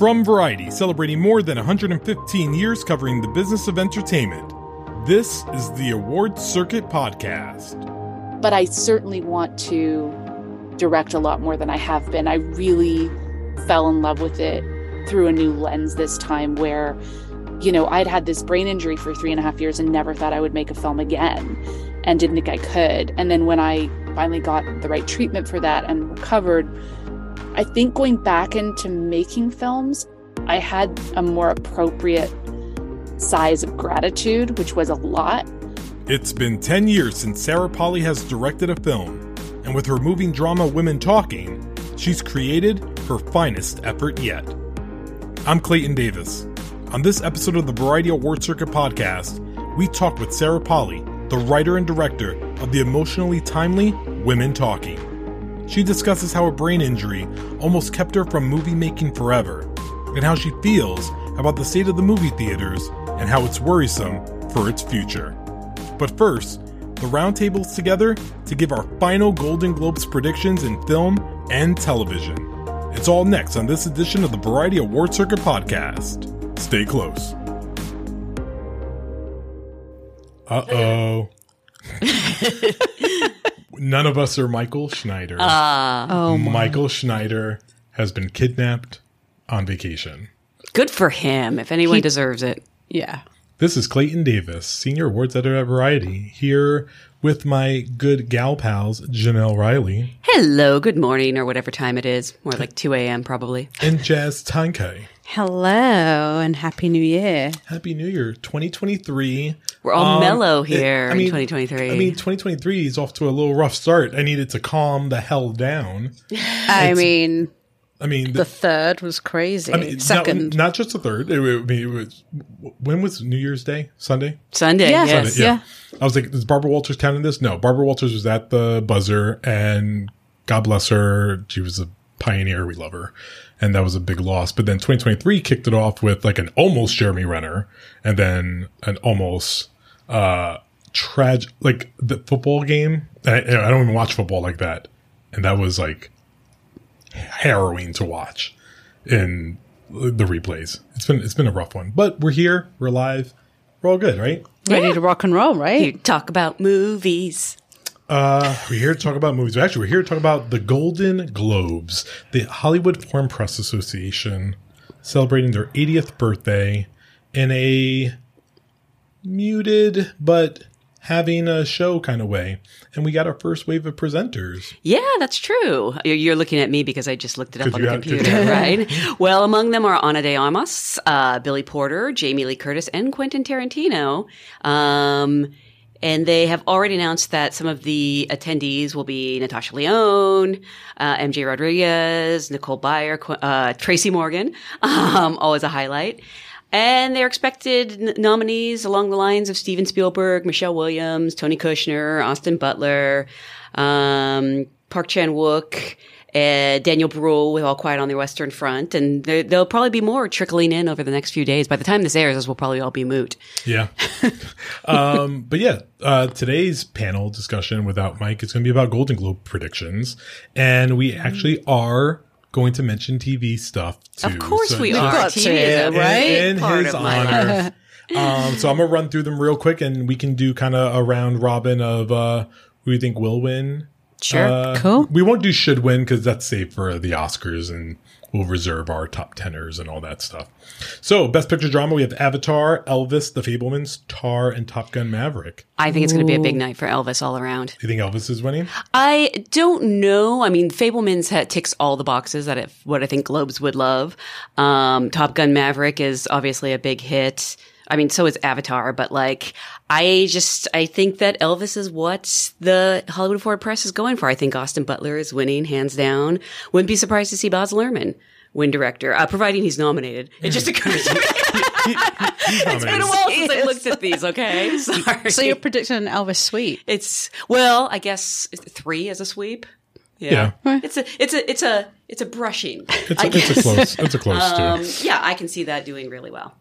From Variety, celebrating more than 115 years covering the business of entertainment, this is the Awards Circuit Podcast. But I certainly want to direct a lot more than I have been. I really fell in love with it through a new lens this time where, you know, I'd had this brain injury for three and a half years and never thought I would make a film again and didn't think I could. And then when I finally got the right treatment for that and recovered, I think going back into making films, I had a more appropriate size of gratitude, which was a lot. It's been 10 years since Sarah Polley has directed a film, and with her moving drama Women Talking, she's created her finest effort yet. I'm Clayton Davis. On this episode of the Variety Award Circuit podcast, we talk with Sarah Polley, the writer and director of the emotionally timely Women Talking. She discusses how a brain injury almost kept her from movie making forever, and how she feels about the state of the movie theaters and how it's worrisome for its future. But first, the roundtable's together to give our final Golden Globes predictions in film and television. It's all next on this edition of the Variety Award Circuit podcast. Stay close. Uh oh. None of us are Michael Schneider. Uh, Oh, Michael Schneider has been kidnapped on vacation. good for him. If anyone He- deserves it. yeah. This is Clayton Davis, Senior Awards Editor at Variety, here with my good gal pals, Jenelle Riley Hello, good morning, or whatever time it is. More like 2 a.m. probably. and Jazz Tangcay. Hello and happy new year. Happy New Year 2023. We're all Um, mellow it- here I in mean- 2023. I mean, 2023 is off to a little rough start. I needed to calm the hell down. I mean, I mean, the third was crazy. I mean, Second. not, not just the third. It, wa- I it was when was New Year's Day? Sunday. Sunday, Yeah. yes. Sunday, yeah. I was like, is Barbara Walters counting this? No, Barbara Walters was at the buzzer, and God bless her, she was a pioneer. We love her, and that was a big loss. But then 2023 kicked it off with like an almost Jeremy Renner, and then an almost uh tragic like the football game. I, I don't even watch football like that, and that was like harrowing to watch in the replays. It's been it's been a rough one, but we're here, we're live, we're all good, right? Ready to rock and roll, You right? talk about movies. Uh, we're here to talk about movies. Actually, we're here to talk about the Golden Globes, the Hollywood Foreign Press Association celebrating their 80th birthday in a muted but having a show kind of way. And we got our first wave of presenters. Yeah, that's true. You're- looking at me because I just looked it up on the computer, right? Well, among them are Ana de Armas, uh, Billy Porter, Jamie Lee Curtis, and Quentin Tarantino. Um, and they have already announced that some of the attendees will be Natasha Lyonne, uh, MJ Rodriguez, Nicole Byer, uh, Tracy Morgan, um, always a highlight. And they're expected n- nominees along the lines of Steven Spielberg, Michelle Williams, Tony Kushner, Austin Butler, um, Park Chan Wook, uh, Daniel Bruhl with All Quiet on the Western Front, and there, there'll probably be more trickling in over the next few days. By the time this airs, this will probably all be moot. Yeah. um, but yeah, uh, today's panel discussion without Mike is going to be about Golden Globe predictions. And we actually are going to mention TV stuff too. Of course, So we are. TV is a right? in part his of honor. um, so I'm gonna run through them real quick, and we can do kind of a round robin of uh, who you think will win Sure. Uh, Cool. We won't do should win because that's safe for the Oscars and we'll reserve our top tenors and all that stuff. So, Best Picture Drama, we have Avatar, Elvis, The Fabelmans, Tar, and Top Gun Maverick. I think it's going to be a big night for Elvis all around. You think Elvis is winning? I don't know. I mean, Fabelman's ha- ticks all the boxes that if, what I think Globes would love. Um, Top Gun Maverick is obviously a big hit. I mean, so is Avatar, but like, I just, I think that Elvis is what the Hollywood Forward Press is going for. I think Austin Butler is winning hands down. Wouldn't be surprised to see Baz Luhrmann win director, uh, providing he's nominated. It just occurs to me. It's been a while since I looked at these, okay? Sorry. So you're predicting an Elvis sweep? It's well, I guess three as a sweep. Yeah. It's a it's a it's a it's a brushing. It's I a, it's a guess. close. It's a close Um, too. yeah, I can see that doing really well.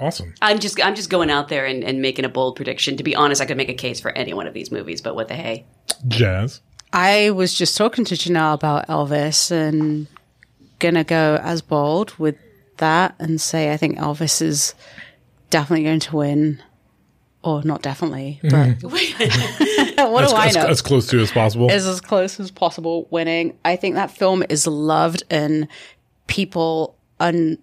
Awesome. I'm just I'm just going out there and, and making a bold prediction. To be honest, I could make a case for any one of these movies, but what the hey? Jazz. I was just talking to Janelle about Elvis and gonna go as bold with that and say I think Elvis is definitely going to win. Or not definitely, mm-hmm. but what As, do I as, know? as close to as possible. is as close as possible winning. I think that film is loved and people un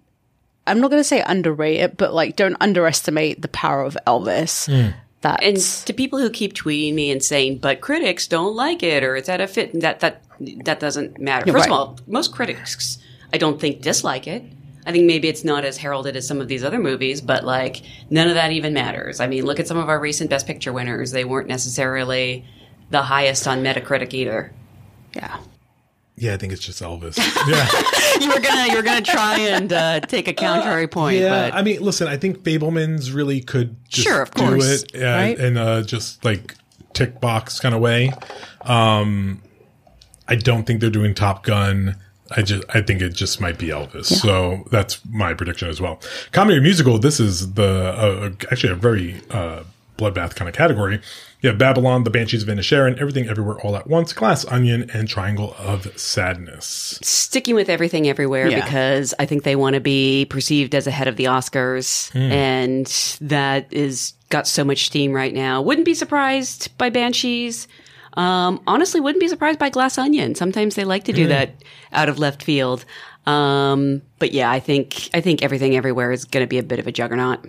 I'm not going to say underrate it, but like don't underestimate the power of Elvis. Hmm. That's And to people who keep tweeting me and saying, "But critics don't like it," or "It's at a fit," that that that doesn't matter. Yeah, First right. of all, most critics, I don't think dislike it. I think maybe it's not as heralded as some of these other movies, but like none of that even matters. I mean, look at some of our recent Best Picture winners; they weren't necessarily the highest on Metacritic either. yeah. Yeah, I think it's just Elvis. Yeah. you were gonna you were gonna try and uh, take a contrary point, Yeah, but I mean, listen, I think Fabelmans really could just Sure, of course, do it uh, right? in a just like tick box kind of way. Um, I don't think they're doing Top Gun. I just I think it just might be Elvis. So that's my prediction as well. Comedy or musical. This is the uh, actually a very uh, bloodbath kind of category. You have Babylon, The Banshees of Inisherin, Everything Everywhere All at Once, Glass Onion, and Triangle of Sadness. sticking with everything everywhere Yeah. because I think they want to be perceived as ahead of the Oscars, and that is got so much steam right now. Wouldn't be surprised by Banshees. Um, honestly, wouldn't be surprised by Glass Onion. Sometimes they like to do that out of left field. Um, but yeah, I think I think everything everywhere is going to be a bit of a juggernaut.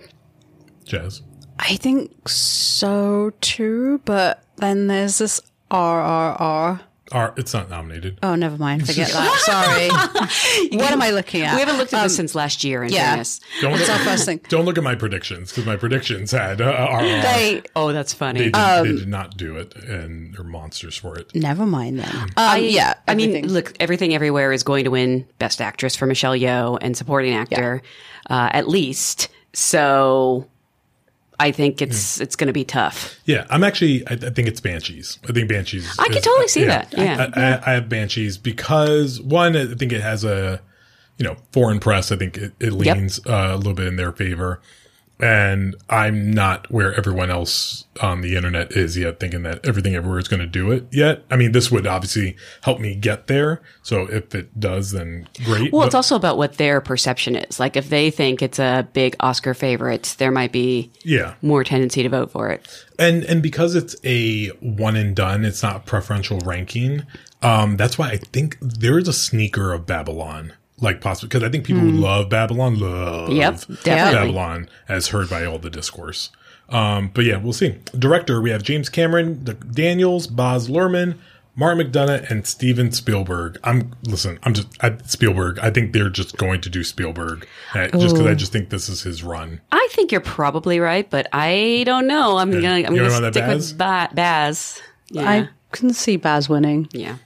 Jazz. I think so too, but then there's this RRR. Are it's not nominated. Oh, never mind. Forget that. Sorry. what am I looking at? We haven't looked at this since last year. In yeah. fairness, Don't What's look, our first thing? don't look at my predictions because my predictions had uh, are, They oh, that's they, funny. did, Um, they did not do it, and they're monsters for it. never mind then. Um, yeah, I mean, look, Everything Everywhere is going to win Best Actress for Michelle Yeoh and Supporting Actor, uh, at least. So I think it's it's going to be tough. Yeah, I'm actually. I, I think it's Banshees. I think Banshees. I can totally see that, yeah. I, I, I have Banshees because one, I think it has a, you know, foreign press. I think it, it leans uh, a little bit in their favor, and I'm not where everyone else on the internet is yet, thinking that everything everywhere is going to do it yet. I mean, this would obviously help me get there. So if it does, then great. Well, But- it's also about what their perception is. Like, if they think it's a big Oscar favorite, there might be yeah, more tendency to vote for it. And and because it's a one and done, it's not preferential ranking. Um, that's why I think there is a sneaker of Babylon, like possibly because I think people who love Babylon love Yep, definitely. Babylon as heard by all the discourse. Um, but yeah, we'll see. Director, we have James Cameron, the Daniels, Baz Luhrmann, Martin McDonagh, and Steven Spielberg. I'm listen. I'm just I, Spielberg. I think they're just going to do Spielberg uh, just because I just think this is his run. I think you're probably right, but I don't know. I'm gonna I'm You gonna don't that stick Baz? with ba- Baz. Yeah, I can see Baz winning. yeah.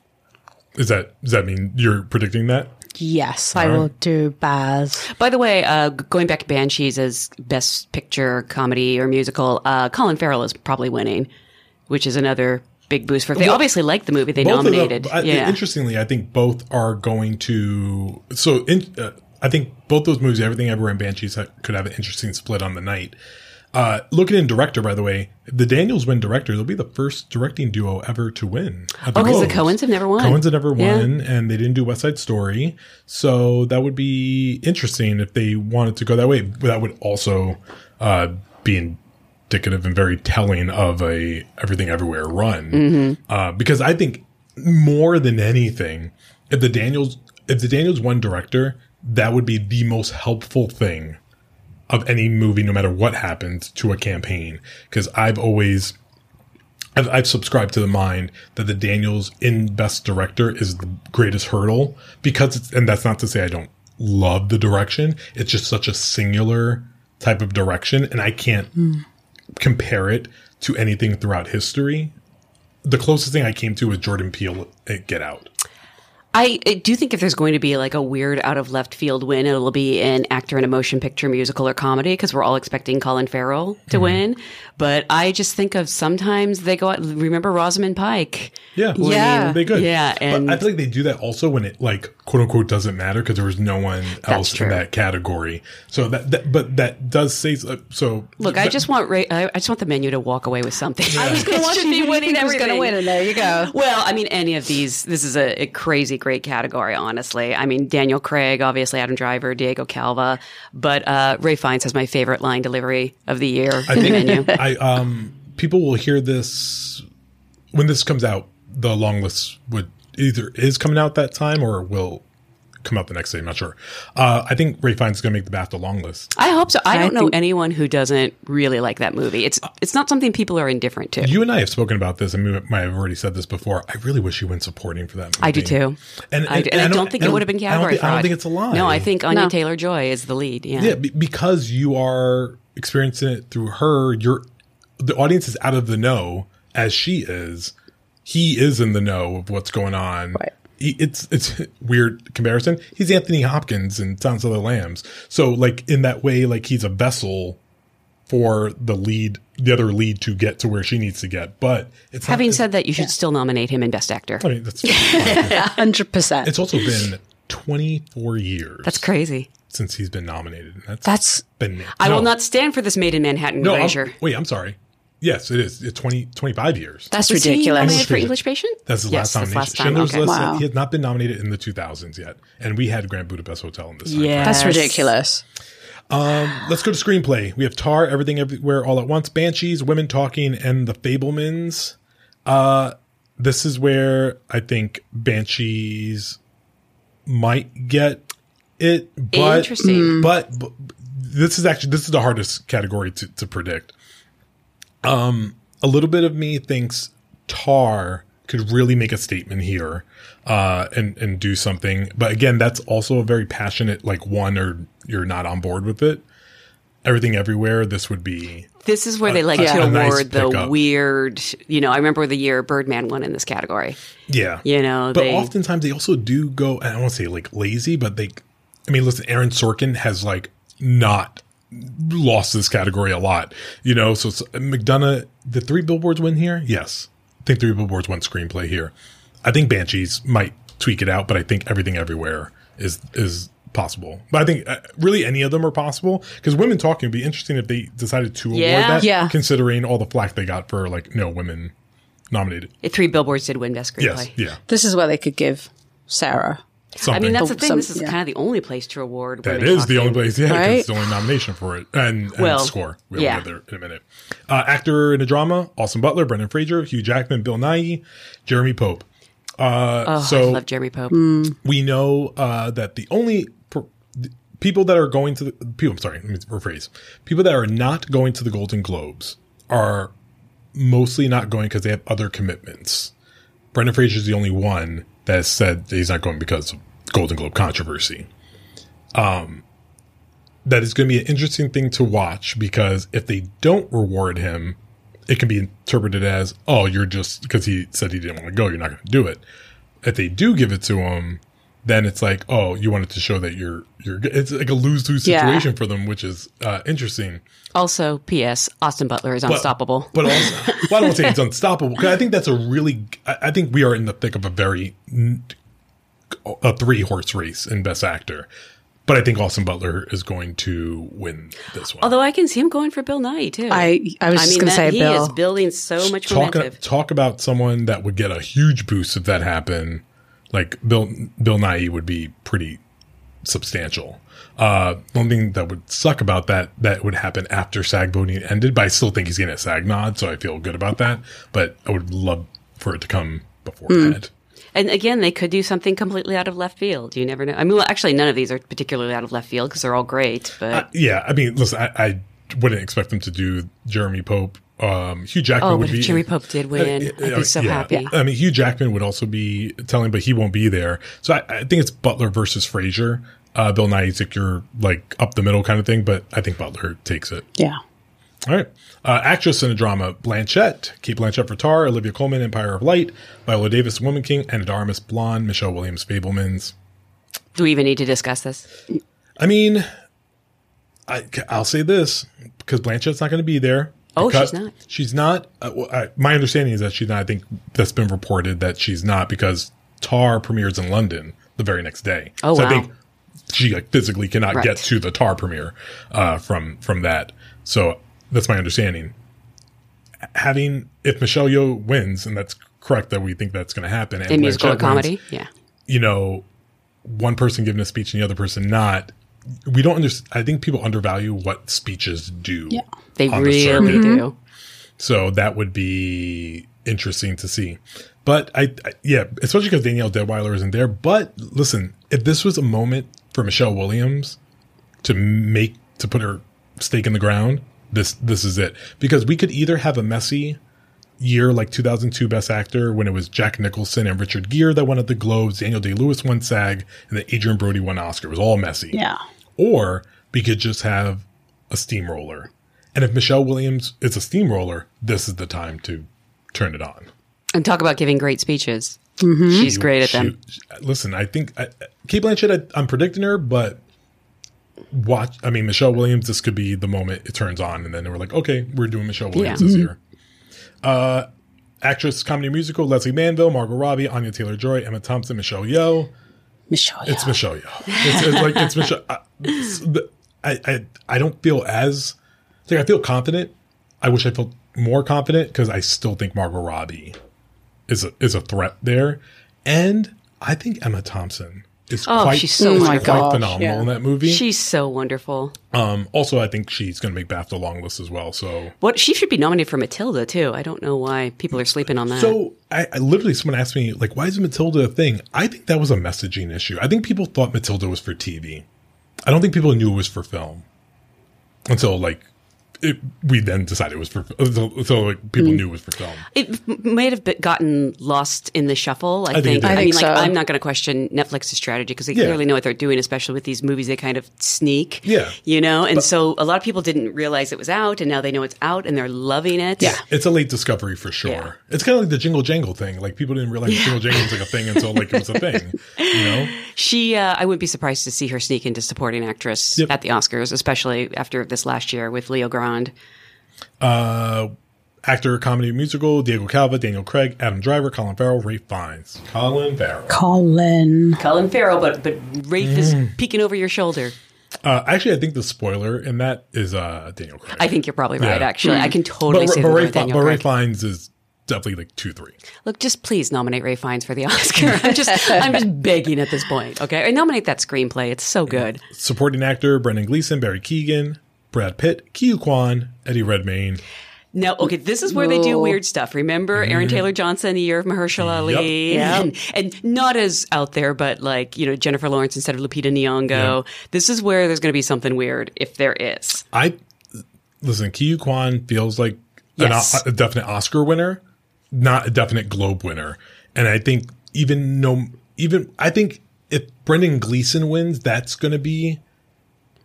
Is that does that mean you're predicting that? Yes, I will do Baz. By the way, uh, going back to Banshees as Best Picture, Comedy, or Musical, uh, Colin Farrell is probably winning, which is another big boost for. Them. They Well, obviously liked the movie they both of them- nominated. I- yeah, Interestingly, I think both are going to. So, in, uh, I think both those movies, Everything Everywhere and Banshees, could have an interesting split on the night. Uh, looking in director, by the way, the Daniels win director. They'll be the first directing duo ever to win. Oh, 'cause the. Coens have never won. Coens have never Yeah. won, and they didn't do West Side Story. So that would be interesting if they wanted to go that way. That would also uh, be indicative and very telling of a Everything Everywhere run. Mm-hmm. Uh, because I think more than anything, if the Daniels if the Daniels won director, that would be the most helpful thing of any movie, no matter what happens to a campaign. Because I've always I've, I've subscribed to the mind that the Daniels in Best Director is the greatest hurdle because it's, and that's not to say I don't love the direction. It's just such a singular type of direction, and I can't hmm. compare it to anything throughout history. The closest thing I came to was Jordan Peele at Get Out. I, I do think if there's going to be like a weird out of left field win, it'll be an actor in a motion picture, musical, or comedy because we're all expecting Colin Farrell to Mm-hmm. win. But I just think of sometimes they go out. Remember Rosamund Pike? Yeah, well, Yeah. they good. Yeah, and- but I feel like they do that also when it like quote unquote doesn't matter because there was no one else in that category. So that, that but that does say so. Look, I just want Ray, I I just want the menu to walk away with something. I was going to Should be winning who's going to win, and there you go. Well, I mean, any of these, this is a, a crazy great category, honestly. I mean, Daniel Craig, obviously Adam Driver, Diego Calva, but uh, Ralph Fiennes has my favorite line delivery of the year I think menu. I um people will hear this when this comes out. The long list would either is coming out that time or will come out the next day. I'm not sure. Uh, I think Ralph Fiennes is going to make the BAFTA long list. I hope so. I I don't know think- anyone who doesn't really like that movie. It's it's not something people are indifferent to. You and I have spoken about this. I mean, I might have already said this before. I really wish you went supporting for that movie. I do too. And, I, do. and I, don't think it would have been I don't, category think, I don't think it's a lie. No, I think Anya No. Taylor Joy is the lead. Yeah. Yeah, be- because you are experiencing it through her. You're the audience is out of the know as she is. He is in the know of what's going on. Right. He, it's it's weird comparison. He's Anthony Hopkins in Sounds of the Lambs. So like in that way, like he's a vessel for the lead, the other lead to get to where she needs to get. But it's not- Having it's- said that, you should still nominate him in Best Actor. I mean, that's hundred percent. it's also been 24 years. That's crazy. since he's been nominated. That's That's been. I no. will not stand for this Maid in Manhattan No, I'm- wait, I'm sorry. Yes, it is. It's 20, 25 years. that's Was ridiculous. nominated for English Patient? That's the yes, last nomination. last time. Schindler's Okay. List. Wow. He had not been nominated in the 2000s yet, and we had Grand Budapest Hotel in this. time Yeah. That's ridiculous. frame. Let's go to screenplay. We have Tar, Everything Everywhere All at Once, Banshees, Women Talking, and The Fabelmans. Uh, this is where I think Banshees might get it, but Interesting. but, but this is actually this is the hardest category to, to predict. Um, a little bit of me thinks Tar could really make a statement here, uh, and and do something. But again, that's also a very passionate like one or you're not on board with it. Everything everywhere. This would be This is where they like Yeah. to a nice award the pickup. weird, you know, I remember the year Birdman won in this category. yeah, You know, But they, oftentimes they also do go. I don't want to say like lazy, but they. I mean, listen, Aaron Sorkin has like not lost this category a lot. You know, so it's, McDonagh, the three billboards win here. Yes, I think three billboards won screenplay here. I think Banshees might tweak it out, but I think everything everywhere is is possible. But I think uh, really any of them are possible because women talking would be interesting if they decided to award Yeah. that. Yeah. considering all the flack they got for like no women nominated. Three Billboards did win Best Screenplay. Yes, yeah. This is where they could give Sarah. I mean, that's the Oh, thing. some- this is yeah. kind of the only place to award. That is women the only place, Yeah, Right? it's the only nomination for it, and, and Well, score. We'll yeah. get there in a minute. Uh, actor in a drama: Austin Butler, Brendan Fraser, Hugh Jackman, Bill Nighy, Jeremy Pope. Uh, Oh, so I love Jeremy Pope. we know uh, that the only per, the people that are going to the people. I'm sorry, let me rephrase. People that are not going to the Golden Globes are mostly not going because they have other commitments. Brendan Fraser is the only one that said he's not going because of Golden Globe controversy. Um, that is going to be an interesting thing to watch because if they don't reward him, it can be interpreted as, oh, you're just because he said he didn't want to go, you're not going to do it. If they do give it to him, then it's like, oh, you wanted to show that you're you're. It's like a lose lose Yeah. situation for them, which is uh, interesting. Also, P.S. Austin Butler is unstoppable. But also, well, I don't want to say it's unstoppable because I think that's a really. I I think we are in the thick of a very a three horse race in Best Actor, but I think Austin Butler is going to win this one. Although I can see him going for Bill Nighy too. I I was I just mean, going to say he Bill. is building so much talk momentum. talk about someone that would get a huge boost if that happened. Like Bill Bill Nighy would be pretty substantial. Uh, one thing that would suck about that that would happen after SAG voting ended, but I still think he's getting a SAG nod, so I feel good about that. But I would love for it to come before that. And again, they could do something completely out of left field. You never know. I mean, well, actually, none of these are particularly out of left field because they're all great. But Uh, yeah, I mean, listen, I, I wouldn't expect them to do Jeremy Pope. Um, Hugh Jackman oh, would but be. if Jeremy Pope did win, Uh, I'd be so yeah. happy. I mean, Hugh Jackman would also be telling, but he won't be there. So I, I think it's Butler versus Fraser. Uh, Bill Nighy's like you're like up the middle kind of thing, but I think Butler takes it. Yeah. All right. Uh, actress in a drama, Blanchett, Cate Blanchett for Tar, Olivia Colman, Empire of Light, Viola Davis, Woman King, and de Armas Blonde, Michelle Williams, Fabelmans. Do we even need to discuss this? I mean, I, I'll say this because Blanchett's not going to be there. Oh, she's not. She's not. Uh, well, I, my understanding is that she's not. I think that's been reported that she's not because Tar premieres in London the very next day. Oh, so wow. I think she like, physically cannot Right. get to the Tar premiere uh, from from that. So that's my understanding. Having if Michelle Yeoh wins, and that's correct that we think that's going to happen, and In musical or wins, comedy? Yeah. you know, one person giving a speech and the other person not. We don't understand. I think people undervalue what speeches do. Yeah. They on the really circuit. do. Mm-hmm. So that would be interesting to see. But I, I yeah, especially because Danielle Deadwyler isn't there. But listen, if this was a moment for Michelle Williams to make to put her stake in the ground, this this is it. Because we could either have a messy year like 2002 Best Actor when it was Jack Nicholson and Richard Gere that won at the Globes, Daniel Day Lewis won SAG, and then Adrien Brody won Oscar. It was all messy. Yeah. Or we could just have a steamroller. And if Michelle Williams is a steamroller, this is the time to turn it on. And talk about giving great speeches. She's great at them. She- listen, I think I, Cate Blanchett, I, I'm predicting her, but watch. I mean, Michelle Williams, this could be the moment it turns on, and then we're like, okay, we're doing Michelle Williams Yeah. this year. Uh, actress, comedy musical, Lesley Manville, Margot Robbie, Anya Taylor Joy, Emma Thompson, Michelle Yeoh. Michelle. It's Michelle. It's, it's like it's Michelle. I, it's the- I, I I don't feel as like I feel confident. I wish I felt more confident because I still think Margot Robbie is a, is a threat there, and I think Emma Thompson is Oh, quite she's so my quite gosh, phenomenal yeah. in that movie. She's so wonderful. um, also, I think she's going to make BAFTA long list as well. So What she should be nominated for Matilda too. I don't know why people are sleeping on that. So I, I literally someone asked me like, why is Matilda a thing? I think that was a messaging issue. I think people thought Matilda was for TV. I don't think people knew it was for film until like it, we then decided it was for until, until like people knew it was for film. It m- might have been gotten lost in the shuffle. I, think think. it. I, I mean, think like. I'm not going to question Netflix's strategy because they Yeah. clearly know what they're doing, especially with these movies. They kind of sneak, Yeah. you know. And so a lot of people didn't realize it was out, and now they know it's out, and they're loving it. Yeah. It's a late discovery for sure. Yeah. It's kind of like the Jingle Jangle thing. Like people didn't realize Jingle Jangle was like a thing until like it was a thing. You know? She, uh, I wouldn't be surprised to see her sneak into supporting actress Yep. at the Oscars, especially after this last year with Leo Grande. Uh, actor, comedy, musical: Diego Calva, Daniel Craig, Adam Driver, Colin Farrell, Ralph Fiennes. Colin Farrell. Colin. Colin Farrell, but but Rafe is Mm. peeking over your shoulder. Uh, actually, I think the spoiler in that is uh, Daniel Craig. I think you're probably right. Yeah. Actually, I can totally but, see but, that Ray, with Fi- Daniel but Ralph Fiennes is definitely like two, three. Look, just please nominate Ralph Fiennes for the Oscar. I'm just, I'm just begging at this point. Okay, and nominate that screenplay. It's so good. Supporting actor: Brendan Gleeson, Barry Keoghan, Brad Pitt, Ke Huy Quan, Eddie Redmayne. Now, okay, this is where they do weird stuff. Remember Aaron mm-hmm. Taylor Johnson, The Year of Mahershala Ali, Yep. and, and not as out there, but like you know Jennifer Lawrence instead of Lupita Nyong'o. This is where there's going to be something weird if there is. I listen. Ke Huy Quan feels like an Yes. o- a definite Oscar winner, not a definite Globe winner. And I think even no, even I think if Brendan Gleeson wins, that's going to be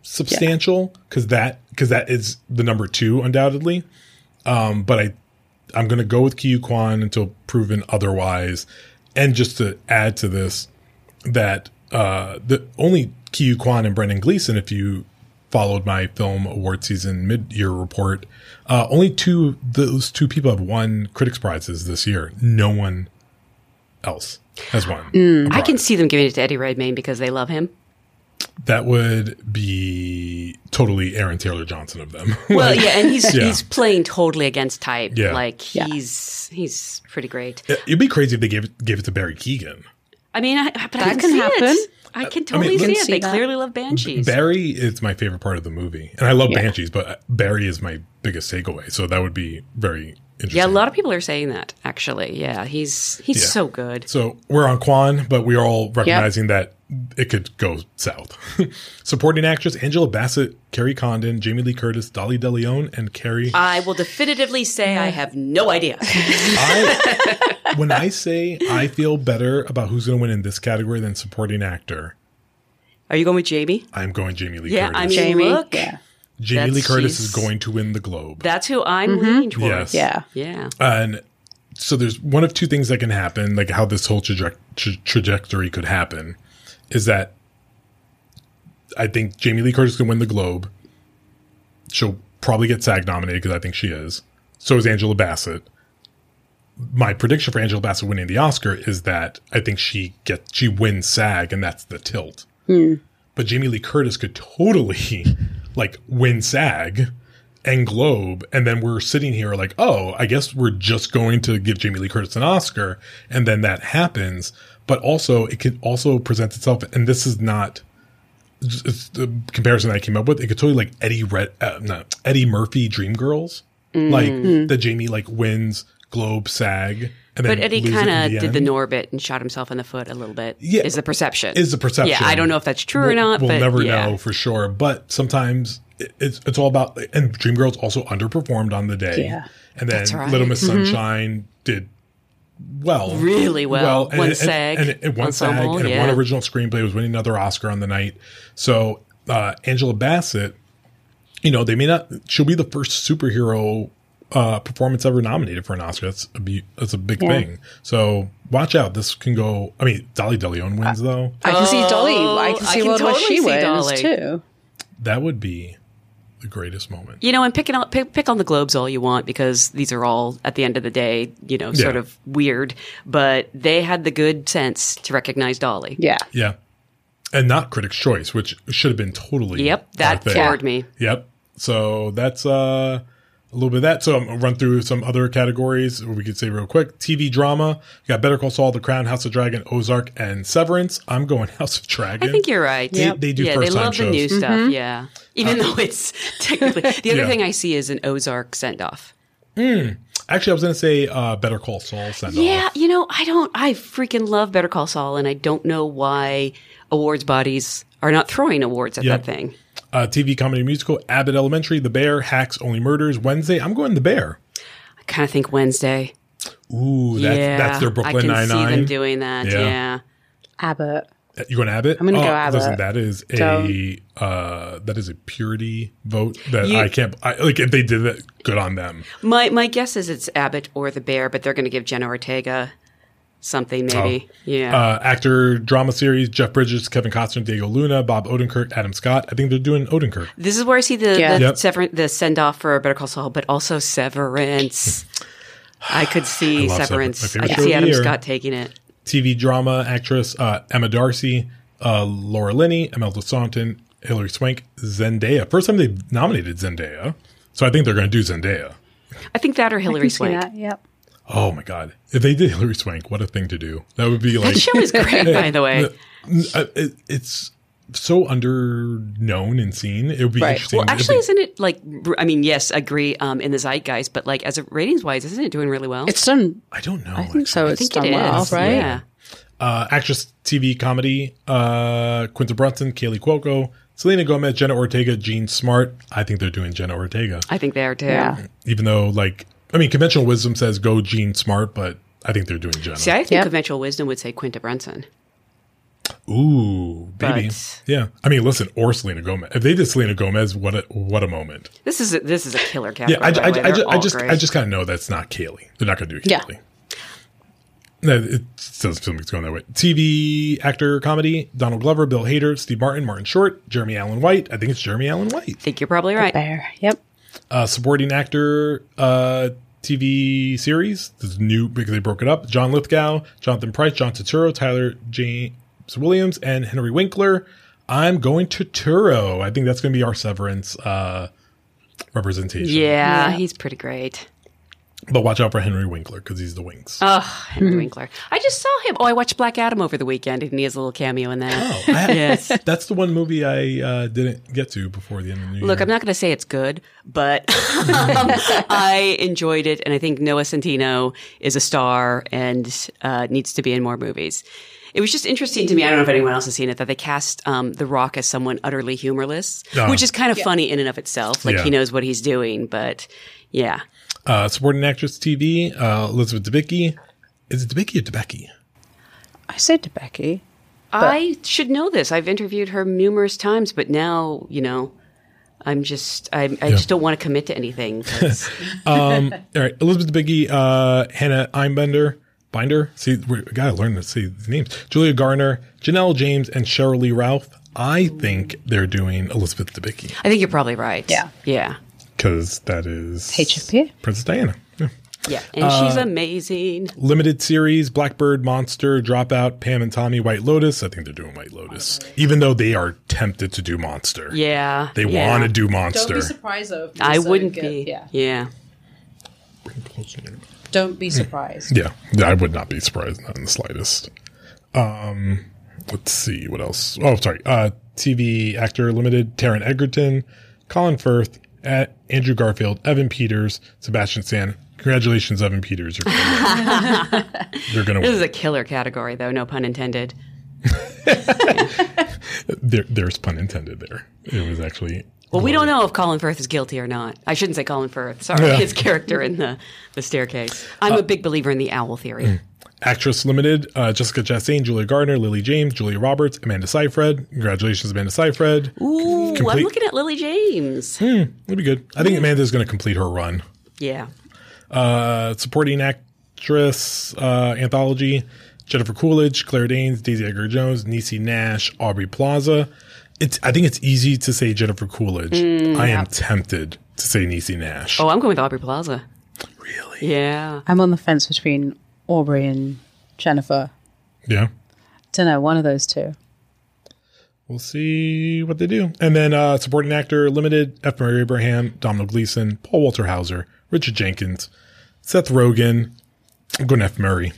substantial because that because that is the number two undoubtedly. Um, but I I'm going to go with Ke Huy Quan until proven otherwise. And just to add to this, that uh, the only Ke Huy Quan and Brendan Gleeson, if you followed my film award season mid year report, uh, only two those two people have won critics prizes this year. No one else has won. I can see them giving it to Eddie Redmayne because they love him. That would be totally Aaron Taylor Johnson of them. Well, Like, yeah, and he's Yeah. he's playing totally against type. Yeah. Like Yeah. he's he's pretty great. It'd be crazy if they gave it, gave it to Barry Keoghan. I mean, I, but I That can, can see happen. It. I can totally look- see Can it. see They that. clearly love Banshees. Barry is my favorite part of the movie, and I love Yeah. Banshees, but Barry is my biggest takeaway. So that would be very interesting. Yeah, a lot of people are saying that. Actually, yeah, he's he's Yeah. so good. So we're on Quan, but we're all recognizing that it could go south. Supporting actress Angela Bassett, Kerry Condon, Jamie Lee Curtis, Dolly DeLeon, and Carey. I will definitively say I have no idea. I, when I say I feel better about who's going to win in this category than supporting actor, Are you going with Jamie? I'm going Jamie Lee Yeah, Curtis. I mean, Jamie. look, Yeah. Jamie Lee Curtis is going to win the Globe. that's who I'm mm-hmm. leaning towards. Yes. Yeah. Yeah. and so there's one of two things that can happen, like how this whole traje- tra- trajectory could happen, is that I think Jamie Lee Curtis can win the Globe. She'll probably get SAG nominated because I think she is. So is Angela Bassett. My prediction for Angela Bassett winning the Oscar is that I think she gets she wins SAG, and that's the tilt. Hmm. But Jamie Lee Curtis could totally like win SAG and Globe, and then we're sitting here like, oh, I guess we're just going to give Jamie Lee Curtis an Oscar, and then that happens. But also, it could also present itself, and this is not it's the comparison I came up with. It could totally like Eddie Red, uh, no, Eddie Murphy Dreamgirls, like that Jamie like wins Globe, SAG, and But Eddie kind of did the. Norbit and shot himself in the foot a little bit. Yeah. is the perception. is the perception. Yeah, I don't know if that's true or We'll- not. We'll but never yeah. know for sure. But sometimes it's it's all about and Dreamgirls also underperformed on the day. Yeah. and then That's right. Little Miss Sunshine did well, Really well. and, Won and- SAG and, it won SAG, and it yeah. won original screenplay. Was winning another Oscar on the night. So uh, Angela Bassett, you know, they may not. She'll be the first superhero uh, performance ever nominated for an Oscar. That's a be, that's a big thing. So watch out. This can go. I mean, Dolly DeLeon wins though. I can see Dolly. I can I can World War totally She see wins Dolly. too. That would be the greatest moment. You know, and picking on, pick, pick on the globes all you want because these are all at the end of the day, you know, sort Yeah. of weird. But they had the good sense to recognize Dolly. Yeah. Yeah. And not Critics' Choice, which should have been totally. Yep, that thing. floored me. Yep. So that's uh, a little bit of that. So I'm gonna run through some other categories we could say real quick. TV drama. You got Better Call Saul, The Crown, House of Dragon, Ozark, and Severance. I'm going House of Dragon. I think you're right. They- they do yeah, they first-time love the new shows. stuff. Mm-hmm. Yeah, even uh, though it's technically the other Yeah. thing I see is an Ozark send off. Hmm. Actually, I was going to say uh, Better Call Saul send off. Yeah, you know, I don't. I freaking love Better Call Saul, and I don't know why awards bodies are not throwing awards at Yep. that thing. Uh, TV comedy musical Abbott Elementary, The Bear, Hacks, Only Murders, Wednesday. I'm going The Bear. I kind of think Wednesday. Ooh, that's, yeah, that's their Brooklyn Nine Nine. I can Nine see them doing that. Yeah. Yeah. Abbott. You going Abbott? I'm gonna go Oh, Abbott. Listen, that is a uh, that is a purity vote that You- I can't. I, like if they did it, good on them. My my guess is it's Abbott or the Bear, but they're going to give Jenna Ortega something maybe. Yeah. Uh, actor drama series: Jeff Bridges, Kevin Costner, Diego Luna, Bob Odenkirk, Adam Scott. I think they're doing Odenkirk. this is where I see the Yeah. the, Yep. sever- the send off for Better Call Saul, but also Severance. I could see I Severance. Severance. I could see Adam year. Scott taking it. TV drama actress uh, Emma Darcy, uh, Laura Linney, Imelda Staunton, Hilary Swank, Zendaya. First time they've nominated Zendaya, so I think they're going to do Zendaya. I think that or Hilary See Swank. that? Yep. Oh my god! If they did Hilary Swank, what a thing to do! That would be like That show is great, by the way. Uh, it, it's so underknown and seen. It would be Right. interesting. Well, actually, they- isn't it like? I mean, yes, agree um, in the zeitgeist, but like as a ratings wise, isn't it doing really well? It's done. I don't know. I think so. I It's think done it is. well, right? Yeah. Uh, actress, TV, comedy. Uh, Quinta Brunson, Kaley Cuoco, Selena Gomez, Jenna Ortega, Jean Smart. I think they're doing Jenna Ortega, I think they are too. Yeah. even though like I mean, conventional wisdom says go Jean Smart, but I think they're doing Jenna. See, I think Yep. conventional wisdom would say Quinta Brunson. Ooh, baby. But- yeah. I mean, listen, or Selena Gomez. If they did Selena Gomez, what a what a moment. This is a, this is a killer character. Yeah, category. I, I. I, They're just, I just, great. I just kind of know that's not Kaley. They're not going to do Yeah. Kaley. No, it doesn't feel like it's going that way. TV, actor, comedy, Donald Glover, Bill Hader, Steve Martin, Martin Short, Jeremy Allen White. I think it's Jeremy Allen White. I think you're probably right. Bear. Yep. Uh, supporting actor, uh, TV series. This is new because they broke it up. John Lithgow, Jonathan Pryce, John Turturro, Tyler James Williams, and Henry Winkler. I'm going Turturro. I think that's going to be our Severance uh, representation. Yeah, he's pretty great. But watch out for Henry Winkler because he's the Winks. Oh, Henry Winkler. I just saw him. Oh, I watched Black Adam over the weekend, and he has a little cameo in that. Oh, I, yes. That's the one movie I uh, didn't get to before the end of the year. Look, I'm not going to say it's good, but um, I enjoyed it, and I think Noah Centineo is a star and uh, needs to be in more movies. It was just interesting to me. I don't know if anyone else has seen it that they cast um, The Rock as someone utterly humorless, Oh. which is kind of funny in and of itself. Like Yeah. he knows what he's doing, but yeah. Uh, supporting actress TV, uh, Elizabeth Debicki. Is it Debicki or Debicki? I said to Becky. I should know this. I've interviewed her numerous times, but now you know, I'm just I, I just don't want to commit to anything. 'cause- All right, Elizabeth Debicki, uh, Hannah Einbender, Binder. See, we gotta learn to see the names. Julia Garner, Janelle James, and Sheryl Lee Ralph. I think they're doing Elizabeth Debicki I think you're probably right. Yeah. yeah, because that is HFP. Princess Diana. Yeah. yeah. And Uh, she's amazing. Limited series, Blackbird, Monster, Dropout, Pam and Tommy, White Lotus. I think they're doing White Lotus, even though they are tempted to do Monster. Yeah, They yeah. want to do Monster. Don't be surprised though. I wouldn't be. Yeah. yeah. Don't be surprised. Yeah, yeah, I would not be surprised, not in the slightest. Um, let's see what else. Oh, sorry. Uh, TV actor limited: Taron Egerton, Colin Firth, A- Andrew Garfield, Evan Peters, Sebastian Stan. Congratulations, Evan Peters. You're gonna win. This is a killer category, though. No pun intended. There, there's pun intended there. It was actually. Well, we don't know if Colin Firth is guilty or not. I shouldn't say Colin Firth. Sorry, Yeah. his character in the the staircase. I'm a uh, big believer in the owl theory. Mm. Actress limited: uh, Jessica Chastain, Julia Garner, Lily James, Julia Roberts, Amanda Seyfried. Congratulations, Amanda Seyfried. Ooh, I'm looking at Lily James. Hmm, that'd be good. I think Amanda's going to complete her run. Yeah. uh, supporting actress uh, anthology Jennifer Coolidge, Claire Danes, Daisy Edgar Jones, Niecy Nash, Aubrey Plaza. It's I think it's easy to say Jennifer Coolidge. I am tempted to say Niecy Nash. Oh, I'm going with Aubrey Plaza. really? Yeah. I'm on the fence between Aubrey and Jennifer. Yeah. Don't know, one of those two. We'll see what they do. And then uh, supporting actor limited F. Murray Abraham, Domhnall Gleeson, Paul Walter Hauser, Richard Jenkins, Seth Rogen. I'm going F. Murray.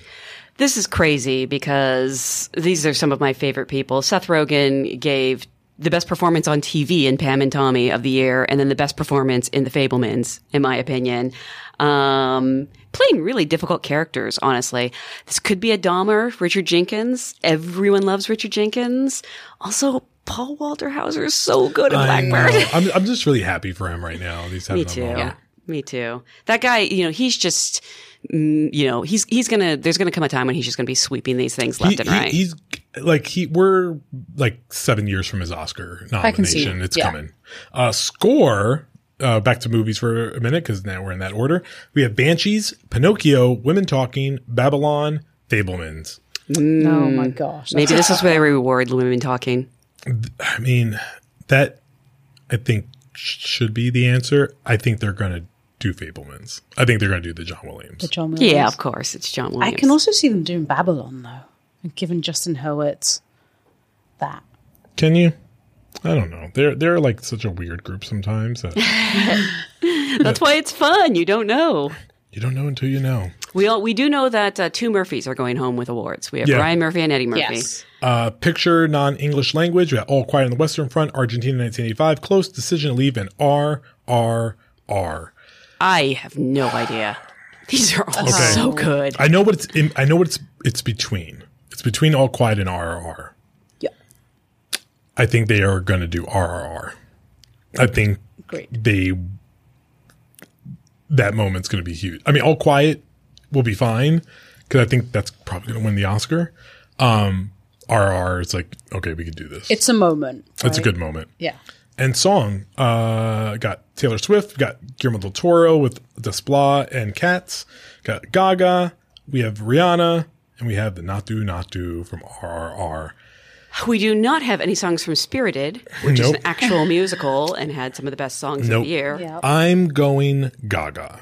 This is crazy because these are some of my favorite people. Seth Rogen gave the best performance on TV in Pam and Tommy of the year, and then the best performance in The Fabelmans, in my opinion. Um, playing really difficult characters, honestly. This could be a Dahmer, Richard Jenkins. Everyone loves Richard Jenkins. Also, Paul Walter Hauser is so good at I Blackbird. I'm, I'm just really happy for him right now. He's having Me too. moment. Me too. That guy, you know, he's just, mm, you know, he's he's gonna. There's gonna come a time when he's just gonna be sweeping these things left He- and he- right. he's like he we're like seven years from his Oscar can see nomination. It's Yeah. coming. Uh, score. Uh, back to movies for a minute because now we're in that order. We have Banshees, Pinocchio, Women Talking, Babylon, Fabelmans. Oh my gosh. Maybe this is where they reward women talking. I mean, that I think should be the answer. I think they're going to do Fabelmans. I think they're going to do the John Williams. The John Williams. Yeah, of course, it's John Williams. I can also see them doing Babylon though, and giving Justin Hurwitz that. Can you? I don't know. They're they're like such a weird group sometimes that That's why it's fun. You don't know. you don't know until you know. We all we do know that uh, two Murphys are going home with awards. We have Yeah. Ryan Murphy and Eddie Murphy. Yes. Uh, picture non-English language. We got All Quiet on the Western Front, Argentina, 1985. Close Decision to Leave, and R R R. I have no idea. These are all Okay. so good. I know what it's. In, I know what it's. It's between. It's between All Quiet and R R Yeah. I think they are going to do RRR. I think Great. they. That moment's going to be huge. I mean, All Quiet will be fine because I think that's probably going to win the Oscar. Um, RRR is like okay, we can do this. It's a moment. It's a good moment. Yeah. And song, uh, got Taylor Swift, got Guillermo del Toro with Desplat and Cats, got Gaga, we have Rihanna, and we have the Naatu Naatu from RRR. We do not have any songs from Spirited, which is an actual musical and had some of the best songs Nope. of the year. Yeah. I'm going Gaga.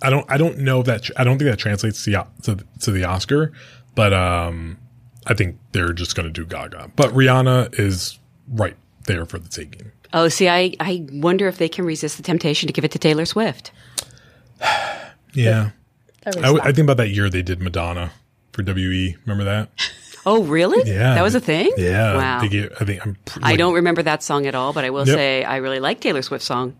I don't. I don't know that. I don't think that translates to the, to, to the Oscar, but um, I think they're just going to do Gaga. But Rihanna is right there for the taking. Oh, see, I, I wonder if they can resist the temptation to give it to Taylor Swift. Yeah. There is I, w- that. I think about that year they did Madonna for WE. Remember that? Oh, really? Yeah. That was a thing? Yeah. Wow. I think I'm. pr- I don't remember that song at all, but I will Yep. say I really like Taylor Swift's song.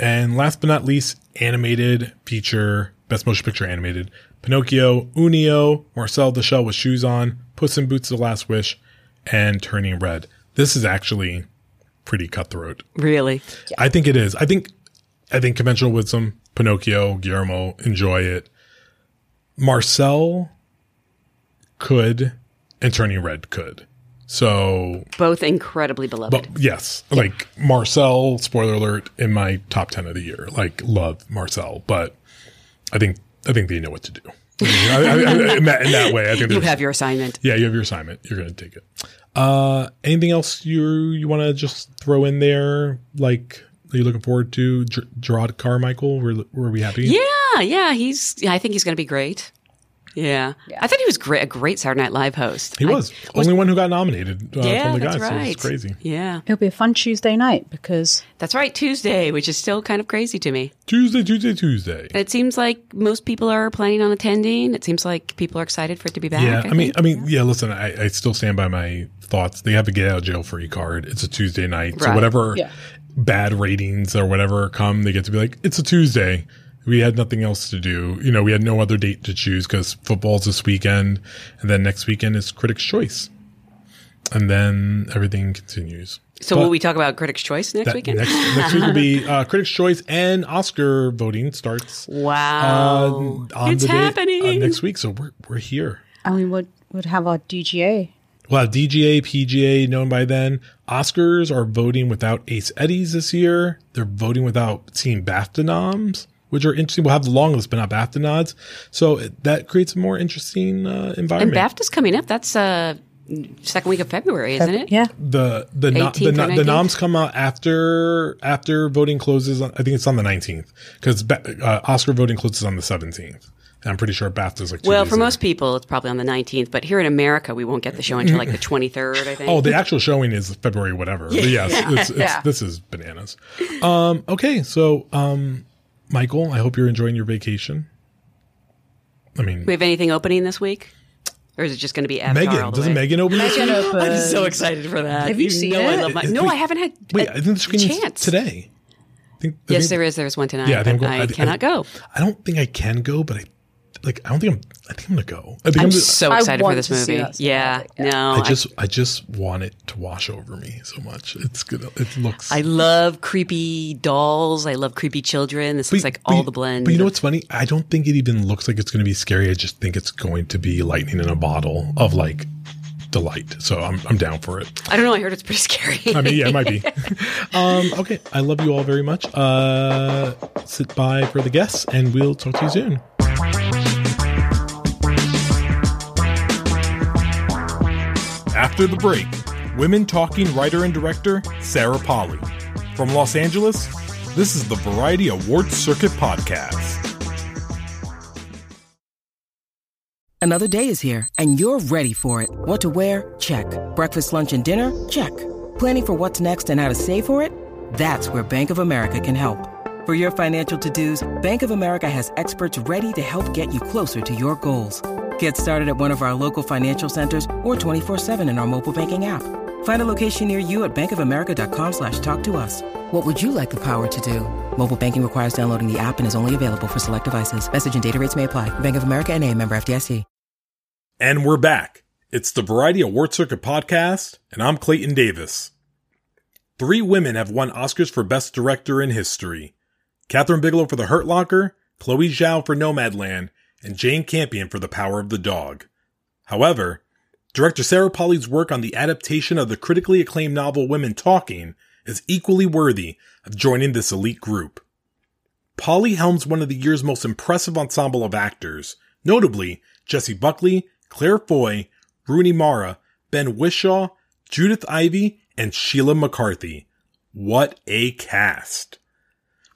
And last but not least, animated feature, best motion picture animated. Pinocchio, Inu-Oh, Marcel the Shell with Shoes On, Puss in Boots: The Last Wish, and Turning Red. This is actually pretty cutthroat. Really? I think it is. I think, I think conventional wisdom, Pinocchio, Guillermo enjoy it. Marcel could, and Turning Red could. So Both incredibly beloved. but yes, like Marcel, spoiler alert, in my top 10 of the year. Like, love Marcel, but I think, I think they know what to do. I, I, I, in, that, in that way, I think you have your assignment. yeah, you have your assignment. You're going to take it. Uh, anything else you, you want to just throw in there? Like, are you looking forward to Ger- Jerrod Carmichael? Were, were we happy? Yeah, yeah. He's. I think he's going to be great. Yeah. I thought he was great. A great Saturday Night Live host. He I- was. Only one who got nominated uh, yeah, from the that's guys. So right. it's crazy. Yeah, It'll be a fun Tuesday night because that's right. Tuesday, which is still kind of crazy to me. Tuesday, Tuesday, Tuesday. It seems like most people are planning on attending. It seems like people are excited for it to be back. Yeah, I, mean. I mean, yeah. Listen, I, I still stand by my thoughts. They have a get out of jail free card. It's a Tuesday night, so whatever Yeah. bad ratings or whatever come, they get to be like, it's a Tuesday. We had nothing else to do. You know, we had no other date to choose because football's this weekend, and then next weekend is Critics' Choice, and then everything continues. so but- will we talk about Critics' Choice next That- weekend? Next, next week will be uh, Critics' Choice and Oscar voting starts uh, wow, on it's the day- happening. uh, next week. So we're we're here. and we would would have our DGA. We'll have DGA, PGA known by then. Oscars are voting without Ace Eddies this year. They're voting without Team BAFTA noms, which are interesting. We'll have the long list, but not BAFTA nods. So that creates a more interesting uh, and environment. BAFTA's coming up. That's uh second week of February, isn't it? Yeah, the the no, the, the noms come out after after voting closes. On, I think it's on the nineteenth because uh, Oscar voting closes on the seventeenth. And I'm pretty sure BAFTA's like two Well, days for later. most people, it's probably on the 19th, but here in America, we won't get the show until like the 23rd, I think. Oh, the actual showing is February whatever. But yes, it's, it's, Yeah. this is bananas. Um, okay, so um, Michael, I hope you're enjoying your vacation. I mean, we have anything opening this week? Or is it just going to be Avatar all Megan the doesn't way? Megan open this week? I'm so excited for that. Have you seen know I love my- no, wait, I haven't had Wait, a, I think the screen is chance. today. I think, I Yes, think- there is. There's one tonight. Yeah, I think but I'm I, I- cannot I- go. I don't think I can go, but I like. I don't think I'm. I think I'm gonna go. I think I'm I'm so I excited for this movie. that so Yeah, no, I just, I just want it to wash over me so much. It's gonna. It looks. I, I love creepy dolls. I love creepy children. This looks like all you- the blend. But you know what's funny? I don't think it even looks like it's going to be scary. I just think it's going to be lightning in a bottle of like delight. So I'm I'm down for it. I don't know. I heard it's pretty scary. I mean, yeah, it might be. um, okay, I love you all very much. Uh, sit by for the guests, and we'll talk to you soon. After the break, women talking writer and director Sarah Polley. From Los Angeles, this is the Variety Awards Circuit Podcast. Another day is here, and you're ready for it. What to wear? Check. Breakfast, lunch, and dinner? Check. Planning for what's next and how to save for it? That's where Bank of America can help. For your financial to-dos, Bank of America has experts ready to help get you closer to your goals. Get started at one of our local financial centers or 24-7 in our mobile banking app. Find a location near you at bankofamerica.com slash talk to us. What would you like the power to do? Mobile banking requires downloading the app and is only available for select devices. Message and data rates may apply. Bank of America and a member FDIC. And we're back. It's the Variety Award Circuit podcast, and I'm Clayton Davis. Three women have won Oscars for Best Director in history. Kathryn Bigelow for The Hurt Locker, Chloe Zhao for Nomadland, and Jane Campion for The Power of the Dog. However, director Sarah Polley's work on the adaptation of the critically acclaimed novel Women Talking is equally worthy of joining this elite group. Polley helms one of the year's most impressive ensemble of actors, notably Jessie Buckley, Claire Foy, Rooney Mara, Ben Whishaw, Judith Ivey, and Sheila McCarthy. What a cast!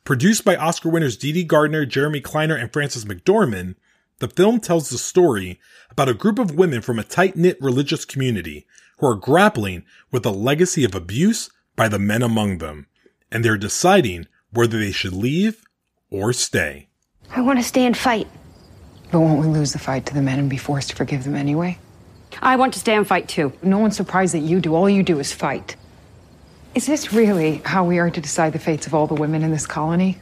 Produced by Oscar winners Dee Gardner, Jeremy Kleiner, and Frances McDormand, the film tells the story about a group of women from a tight-knit religious community who are grappling with a legacy of abuse by the men among them, and they're deciding whether they should leave or stay. I want to stay and fight. But won't we lose the fight to the men and be forced to forgive them anyway? I want to stay and fight too. No one's surprised that you do. All you do is fight. Is this really how we are to decide the fates of all the women in this colony?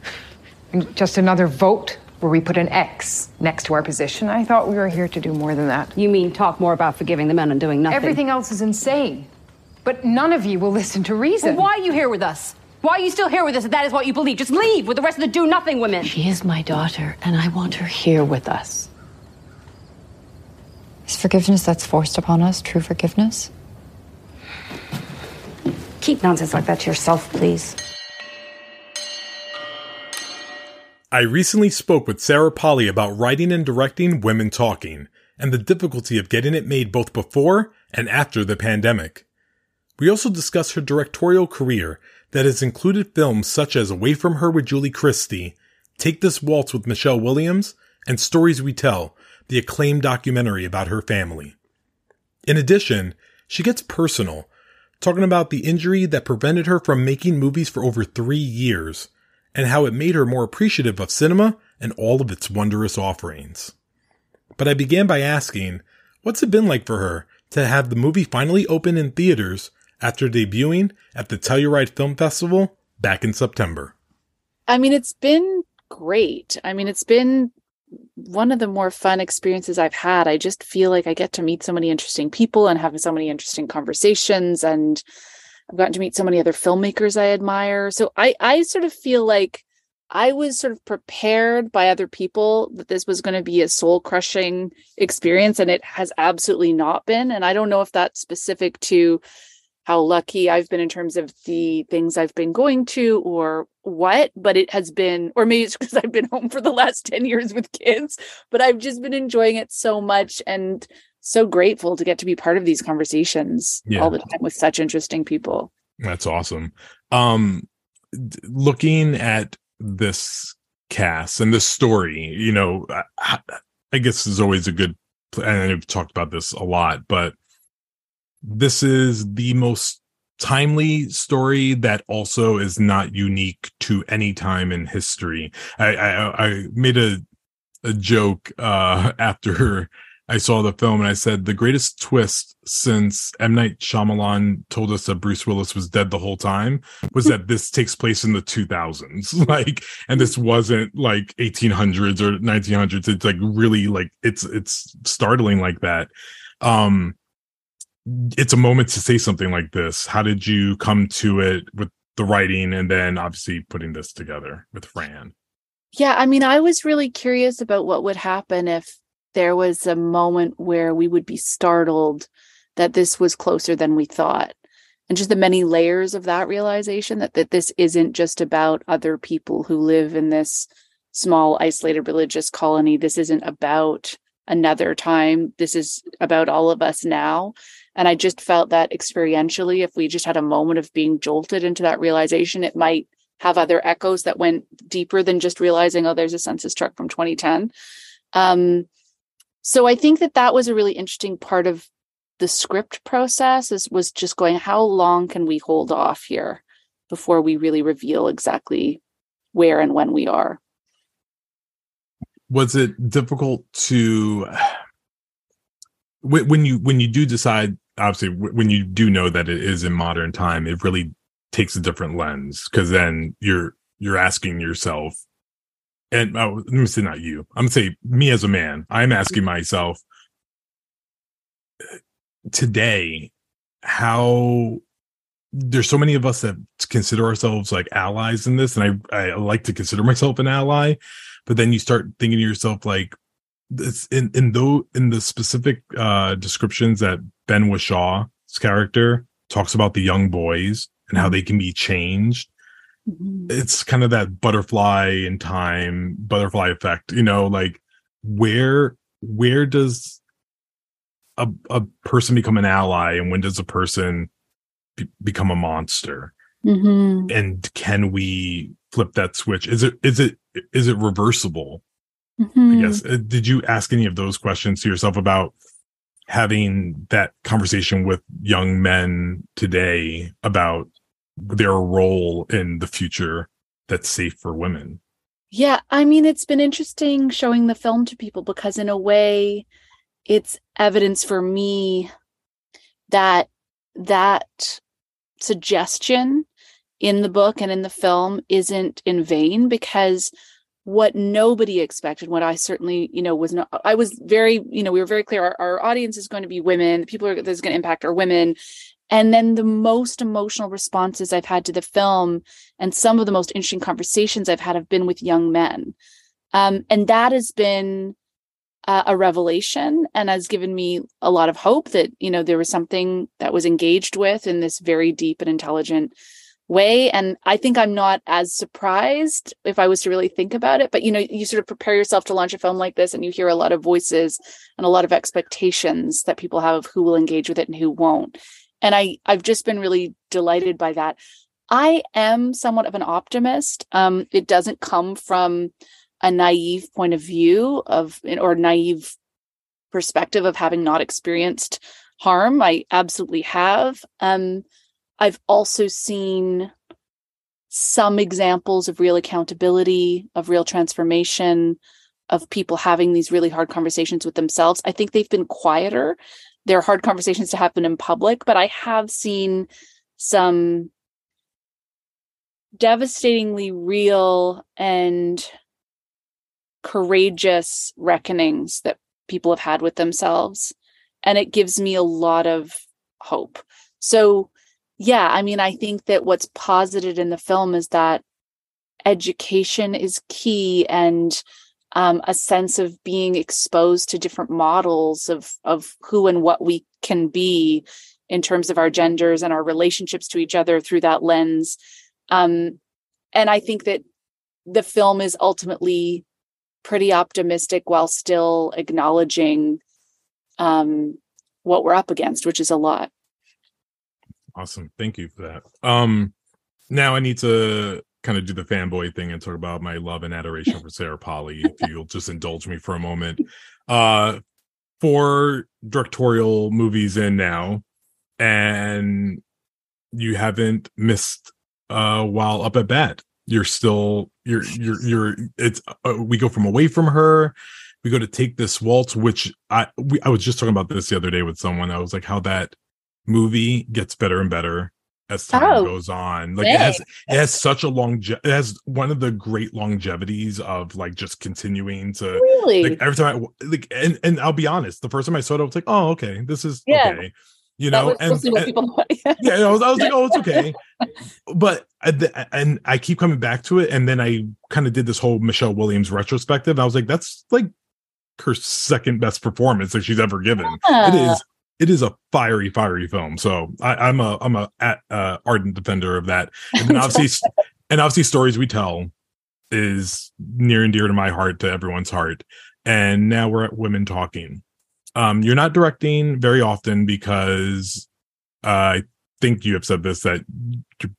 Just another vote where we put an X next to our position? I thought we were here to do more than that. You mean talk more about forgiving the men and doing nothing? Everything else is insane. But none of you will listen to reason. Well, why are you here with us? Why are you still here with us if that is what you believe? Just leave with the rest of the do nothing women. She is my daughter, and I want her here with us. Is forgiveness that's forced upon us true forgiveness? Keep nonsense like that to yourself, please. I recently spoke with Sarah Polley about writing and directing Women Talking and the difficulty of getting it made both before and after the pandemic. We also discussed her directorial career that has included films such as Away From Her with Julie Christie, Take This Waltz with Michelle Williams, and Stories We Tell, the acclaimed documentary about her family. In addition, she gets personal, talking about the injury that prevented her from making movies for over three years, and how it made her more appreciative of cinema and all of its wondrous offerings. But I began by asking, what's it been like for her to have the movie finally open in theaters after debuting at the Telluride Film Festival back in September? I mean, it's been great. I mean, it's been one of the more fun experiences I've had. I just feel like I get to meet so many interesting people and have so many interesting conversations and I've gotten to meet so many other filmmakers I admire. So I I sort of feel like I was sort of prepared by other people that this was going to be a soul crushing experience and it has absolutely not been and I don't know if that's specific to how lucky I've been in terms of the things I've been going to or what, but it has been, or maybe it's because I've been home for the last 10 years with kids, but I've just been enjoying it so much and so grateful to get to be part of these conversations yeah. all the time with such interesting people. That's awesome. Um, looking at this cast and this story, you know, I, I guess is always a good, and I've talked about this a lot, but this is the most timely story that also is not unique to any time in history. I I, I made a a joke uh, after I saw the film, and I said the greatest twist since M Night Shyamalan told us that Bruce Willis was dead the whole time was that this takes place in the 2000s, like, and this wasn't like 1800s or 1900s. It's like really like it's it's startling like that. Um, it's a moment to say something like this. How did you come to it with the writing and then obviously putting this together with Fran? Yeah, I mean, I was really curious about what would happen if there was a moment where we would be startled that this was closer than we thought. And just the many layers of that realization that, that this isn't just about other people who live in this small, isolated religious colony. This isn't about another time. This is about all of us now. And I just felt that experientially, if we just had a moment of being jolted into that realization, it might have other echoes that went deeper than just realizing, oh, there's a census truck from 2010. Um, so I think that that was a really interesting part of the script process is was just going, how long can we hold off here before we really reveal exactly where and when we are? Was it difficult to when you when you do decide obviously when you do know that it is in modern time it really takes a different lens because then you're you're asking yourself and oh, let me say not you i'm gonna say me as a man i'm asking myself today how there's so many of us that consider ourselves like allies in this and i i like to consider myself an ally but then you start thinking to yourself like this in in though in the specific uh descriptions that Ben Whishaw's character talks about the young boys and how they can be changed. Mm-hmm. It's kind of that butterfly in time, butterfly effect, you know, like where where does a a person become an ally and when does a person be, become a monster? Mm-hmm. And can we flip that switch? Is it is it is it reversible? Mm-hmm. I guess. Uh, did you ask any of those questions to yourself about having that conversation with young men today about their role in the future that's safe for women? Yeah, I mean, it's been interesting showing the film to people because, in a way, it's evidence for me that that suggestion in the book and in the film isn't in vain because what nobody expected what i certainly you know was not i was very you know we were very clear our, our audience is going to be women the people are, that's going to impact are women and then the most emotional responses i've had to the film and some of the most interesting conversations i've had have been with young men. Um, and that has been uh, a revelation and has given me a lot of hope that you know there was something that was engaged with in this very deep and intelligent way. And i think i'm not as surprised if i was to really think about it but you know you sort of prepare yourself to launch a film like this and you hear a lot of voices and a lot of expectations that people have of who will engage with it and who won't and i i've just been really delighted by that i am somewhat of an optimist um it doesn't come from a naive point of view of or naive perspective of having not experienced harm i absolutely have um I've also seen some examples of real accountability, of real transformation, of people having these really hard conversations with themselves. I think they've been quieter. They're hard conversations to happen in public, but I have seen some devastatingly real and courageous reckonings that people have had with themselves. And it gives me a lot of hope. So, yeah, I mean, I think that what's posited in the film is that education is key and um, a sense of being exposed to different models of of who and what we can be in terms of our genders and our relationships to each other through that lens. Um, and I think that the film is ultimately pretty optimistic while still acknowledging um, what we're up against, which is a lot. Awesome. Thank you for that. Um now I need to kind of do the fanboy thing and talk about my love and adoration for Sarah Polley, if you'll just indulge me for a moment. Uh four directorial movies in now, and you haven't missed uh while up at bat. You're still you're you're you're it's uh, we go from away from her we go to take this waltz which i we, i was just talking about this the other day with someone i was like how that movie gets better and better as time oh, goes on. Like it has it has such a long it has one of the great longevities of like just continuing to really like every time I like and and I'll be honest, the first time I saw it, I was like, oh okay, this is yeah. okay. You know, and, and yeah, I was, I was like, oh, it's okay. but and I keep coming back to it, and then I kind of did this whole Michelle Williams retrospective. I was like, that's like her second best performance that she's ever given. Yeah. It is it is a fiery, fiery film. So I, am a I'm a at, uh, ardent defender of that. And then obviously, and obviously, stories we tell is near and dear to my heart, to everyone's heart. And now we're at women talking. Um, you're not directing very often because uh, I think you have said this that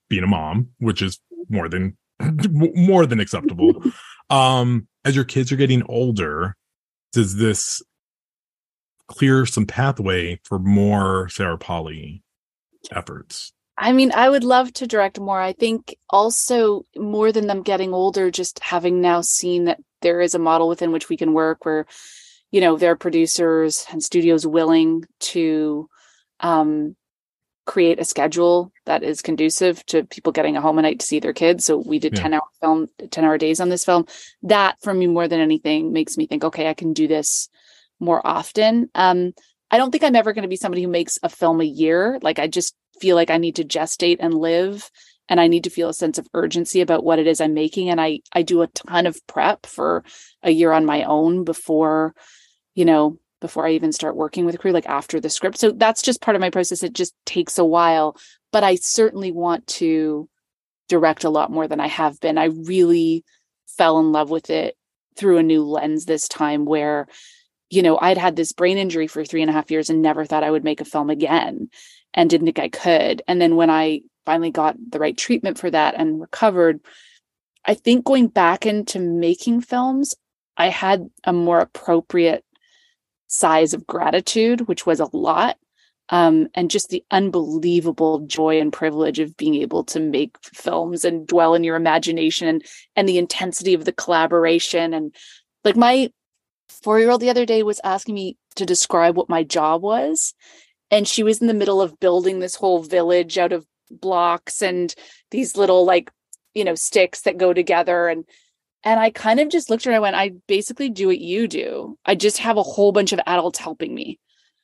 being a mom, which is more than more than acceptable. Um, as your kids are getting older, does this clear some pathway for more Sarah Polley efforts? I mean, I would love to direct more. I think also more than them getting older, just having now seen that there is a model within which we can work where, you know, there are producers and studios willing to um, create a schedule that is conducive to people getting a home a night to see their kids. So we did yeah. 10 hour film, 10 hour days on this film. That for me, more than anything, makes me think, okay, I can do this more often. Um, I don't think I'm ever going to be somebody who makes a film a year. Like I just feel like I need to gestate and live and I need to feel a sense of urgency about what it is I'm making and I I do a ton of prep for a year on my own before you know before I even start working with a crew like after the script. So that's just part of my process. It just takes a while, but I certainly want to direct a lot more than I have been. I really fell in love with it through a new lens this time where you know, I'd had this brain injury for three and a half years and never thought I would make a film again and didn't think I could. And then when I finally got the right treatment for that and recovered, I think going back into making films, I had a more appropriate size of gratitude, which was a lot. um, and just the unbelievable joy and privilege of being able to make films and dwell in your imagination and, and the intensity of the collaboration and like my four year old the other day was asking me to describe what my job was and she was in the middle of building this whole village out of blocks and these little like you know sticks that go together and and I kind of just looked at her and I went, I basically do what you do. I just have a whole bunch of adults helping me.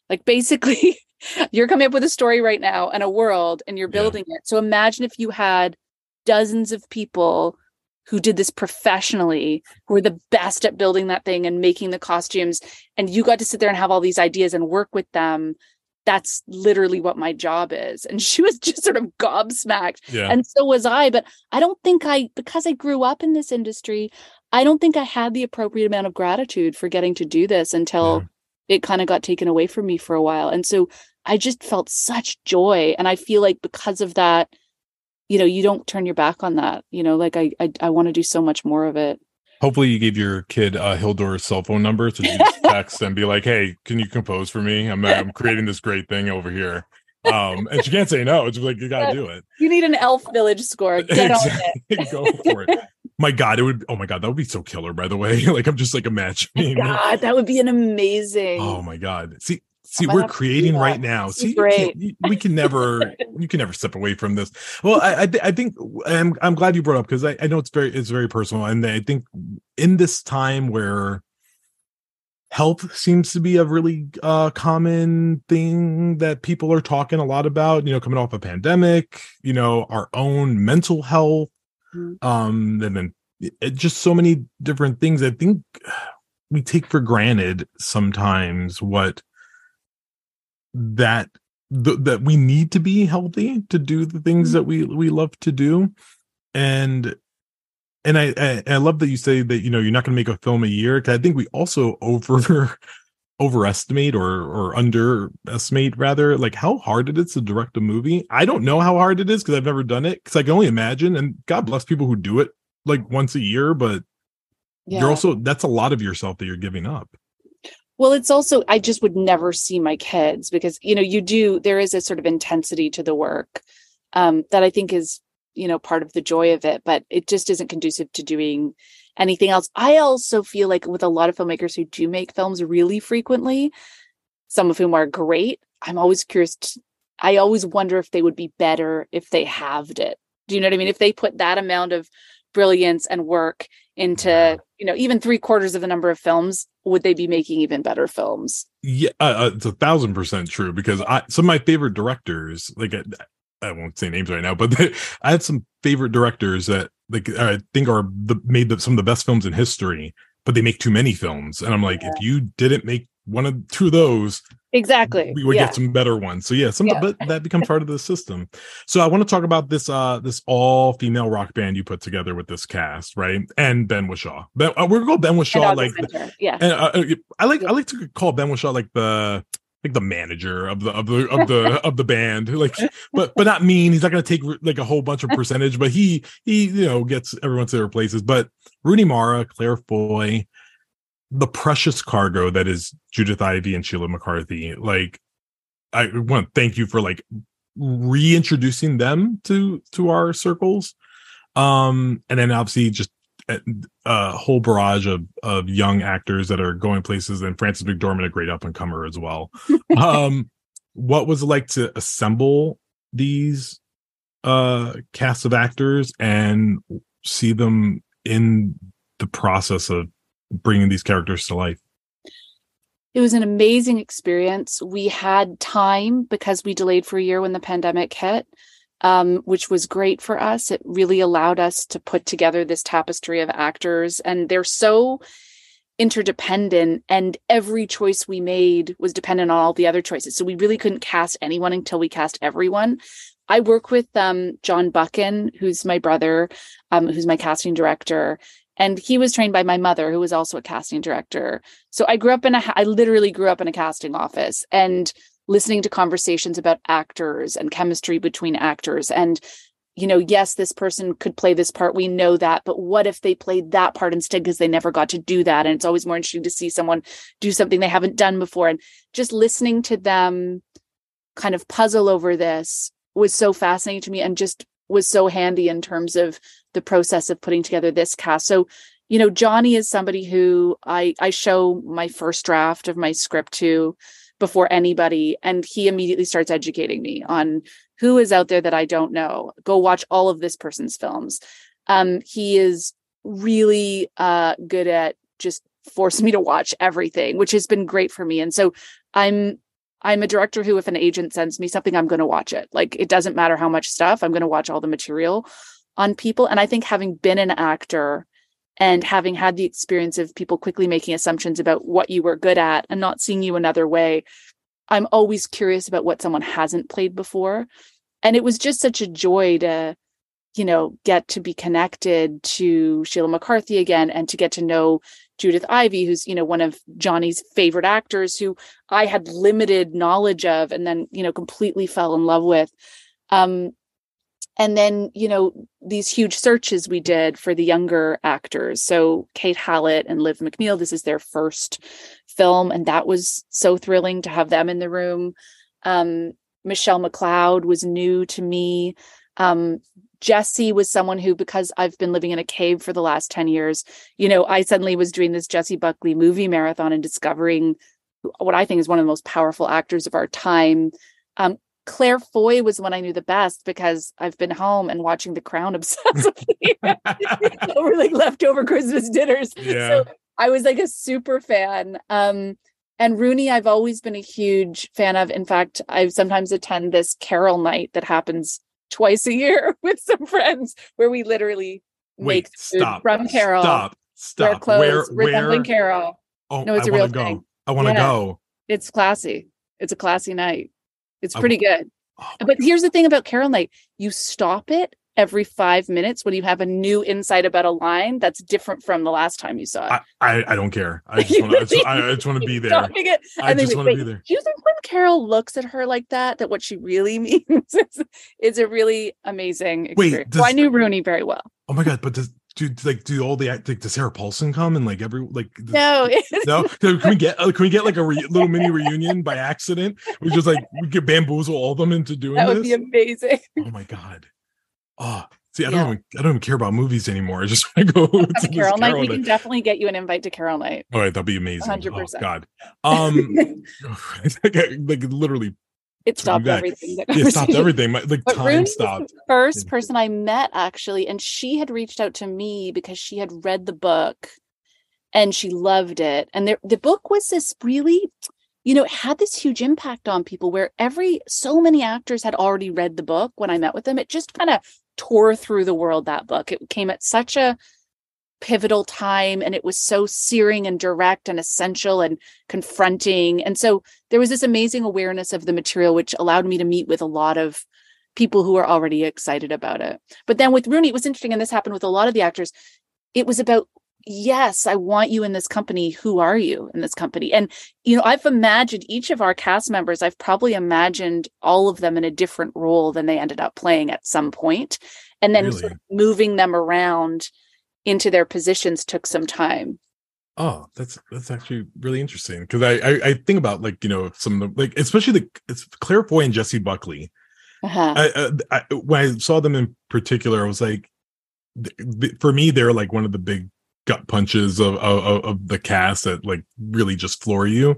Like basically, you're coming up with a story right now and a world and you're building yeah. it. So imagine if you had dozens of people who did this professionally, who were the best at building that thing and making the costumes, and you got to sit there and have all these ideas and work with them that's literally what my job is. And she was just sort of gobsmacked. Yeah. And so was I. But I don't think I, because I grew up in this industry, I don't think I had the appropriate amount of gratitude for getting to do this until it kind of got taken away from me for a while. And so I just felt such joy. And I feel like because of that, you know, you don't turn your back on that. You know, like I I, I want to do so much more of it. Hopefully, you gave your kid uh, Hildur's cell phone number to just text and be like, "Hey, can you compose for me? I'm I'm creating this great thing over here." Um, and she can't say no. It's like you got to do it. You need an Elf Village score. Get exactly. on it. Go for it. My God, it would. Oh my God, that would be so killer. By the way, like I'm just like imagining. God, that would be an amazing. Oh my God. See, See, we're creating right now. See. We can never, you can never step away from this. Well, I, I, I think I'm, I'm glad you brought up because I, I know it's very, it's very personal, and I think in this time where health seems to be a really uh, common thing that people are talking a lot about. You know, coming off a pandemic, you know, our own mental health, mm-hmm. um, and then it, just so many different things. I think we take for granted sometimes what that th- that we need to be healthy to do the things that mm-hmm. we we love to do and and I, I, I love that you say that you know you're not going to make a film a year because I think we also over overestimate or or underestimate rather like how hard it is to direct a movie. I don't know how hard it is because I've never done it because I can only imagine. And God bless people who do it like once a year, but yeah. you're also that's a lot of yourself that you're giving up. Well, it's also, I just would never see my kids because, you know, you do, there is a sort of intensity to the work um, that I think is, you know, part of the joy of it, but it just isn't conducive to doing anything else. I also feel like with a lot of filmmakers who do make films really frequently, some of whom are great, I'm always curious. To, I always wonder if they would be better if they halved it. Do you know what I mean? If they put that amount of brilliance and work into you know even three quarters of the number of films would they be making even better films yeah uh, uh it's a thousand percent true because i some of my favorite directors like I, I won't say names right now but they, i had some favorite directors that like i think are the made the, some of the best films in history but they make too many films and i'm like yeah. if you didn't make one of two of those exactly. we would yeah. get some better ones. So yeah some yeah. but that becomes part of the system. So i want to talk about this uh this all female rock band you put together with this cast right? And ben Whishaw ben, uh, we're gonna call ben Whishaw like yeah. and, uh, uh, i like i like to call ben Whishaw like the like the manager of the of the of the of the band. Like but but not mean. He's not going to take like a whole bunch of percentage but he he you know gets everyone to their places. But rooney mara claire foy the precious cargo that is Judith Ivey and Sheila McCarthy. Like, I want to thank you for like reintroducing them to to our circles. Um, and then obviously just a, a whole barrage of of young actors that are going places, and Frances McDormand, a great up and comer as well. um, what was it like to assemble these uh cast of actors and see them in the process of bringing these characters to life? It was an amazing experience. We had time because we delayed for a year when the pandemic hit, um, which was great for us. It really allowed us to put together this tapestry of actors, and they're so interdependent and every choice we made was dependent on all the other choices so we really couldn't cast anyone until we cast everyone i work with um, john buchan who's my brother um, who's my casting director and he was trained by my mother who was also a casting director. So i grew up in a i literally grew up in a casting office and listening to conversations about actors and chemistry between actors. And you know yes this person could play this part we know that but what if they played that part instead because they never got to do that? And it's always more interesting to see someone do something they haven't done before. And just listening to them kind of puzzle over this was so fascinating to me and just was so handy in terms of the process of putting together this cast. So, you know, Johnny is somebody who I I show my first draft of my script to before anybody and he immediately starts educating me on who is out there that I don't know. Go watch all of this person's films. Um he is really uh good at just forcing me to watch everything, which has been great for me. And so I'm I'm a director who, if an agent sends me something, I'm going to watch it. Like it doesn't matter how much stuff, I'm going to watch all the material on people. And I think having been an actor and having had the experience of people quickly making assumptions about what you were good at and not seeing you another way, I'm always curious about what someone hasn't played before. And it was just such a joy to, you know, get to be connected to Sheila McCarthy again and to get to know Judith Ivey, who's, you know, one of Johnny's favorite actors who I had limited knowledge of and then, you know, completely fell in love with. Um, and then, you know, these huge searches we did for the younger actors. So Kate Hallett and Liv McNeil, this is their first film. And that was so thrilling to have them in the room. Um, Michelle McLeod was new to me. Um, Jessie was someone who, because I've been living in a cave for the last 10 years, you know, I suddenly was doing this jessie Buckley movie marathon and discovering what I think is one of the most powerful actors of our time. Um, Claire Foy was the one I knew the best because I've been home and watching The Crown obsessively over like leftover Christmas dinners. Yeah. So I was like a super fan. Um, and Rooney, I've always been a huge fan of. In fact, I sometimes attend this carol night that happens twice a year with some friends where we literally Wait, make food stop. from Carol. Stop. Wear clothes Where resembling where Carol. Oh, No, it's I a real go. thing. I want to Yeah. go. It's classy. It's a classy night. It's I pretty good. Oh, But here's the thing about Carol Night you stop it every five minutes when you have a new insight about a line that's different from the last time you saw it. I, I, I don't care. I just want to. I just, I just to be there. I just want to be there. Do you think when Carol looks at her like that, that what she really means is, is a really amazing Wait, experience? so I knew Rooney very well. Oh my god! But does do like do all the like does Sarah Paulson come and like every like No, no can we get uh, can we get like a re- little mini reunion by accident? We just like we could bamboozle all of them into doing that would this. be amazing. oh my god! Oh, see, I Yeah. don't even I don't even care about movies anymore. I just want to go to this Carol Night, we Night. can definitely get you an invite to Carol Night. All right, that'd be amazing. 100%. Oh God. Um, like, like literally, It stopped everything. that it stopped everything. My, like But time was stopped. the first person I met actually, and she had reached out to me because she had read the book and she loved it. And the, the book was this really, you know, it had this huge impact on people where every so many actors had already read the book when I met with them. It just kind of tore through the world that book. It came at such a pivotal time and it was so searing and direct and essential and confronting. And so there was this amazing awareness of the material, which allowed me to meet with a lot of people who were already excited about it. But then with Rooney, it was interesting, and this happened with a lot of the actors. It was about, yes, I want you in this company. Who are you in this company? And, you know, I've imagined each of our cast members, I've probably imagined all of them in a different role than they ended up playing at some. And then sort of moving them around into their positions took some time. Oh, that's that's actually really interesting because I, I I think about like you know some of the like especially the it's Claire Foy and Jessie Buckley. Uh-huh. I, uh, I when I saw them in particular, I was like, th- th- for me, they're like one of the big gut punches of of, of the cast that like really just floor you,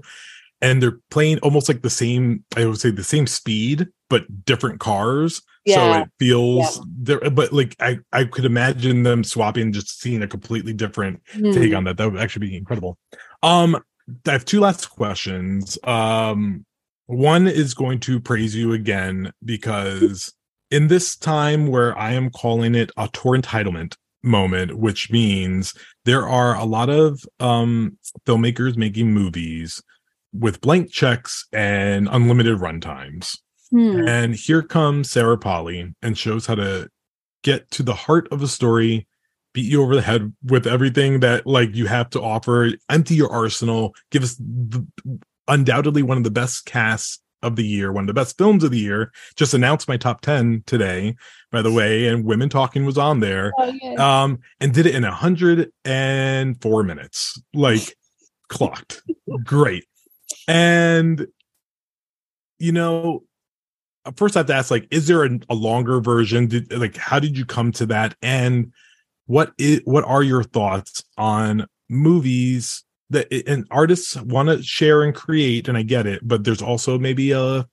and they're playing almost like the same. I would say the same speed, but different cars. So it feels there, but like I I could imagine them swapping, just seeing a completely different take Hmm. on that. That would actually be incredible. Um, I have two last questions. Um, one is going to praise you again because in this time where I am calling it auteur entitlement moment, which means there are a lot of um filmmakers making movies with blank checks and unlimited runtimes. Hmm. And here comes Sarah Polley and shows how to get to the heart of a story, beat you over the head with everything that like you have to offer, empty your arsenal, give us the, undoubtedly one of the best casts of the year, one of the best films of the year. Just announced my top 10 today, by the way, and Women Talking was on there. Oh, yeah. Um, and did it in 104 minutes. Like clocked. Great. And you know, Uh, first I have to ask, like, is there a, a longer version? Did, like, how did you come to that? And what is what are your thoughts on movies that and artists want to share and create? And I get it, but there's also maybe a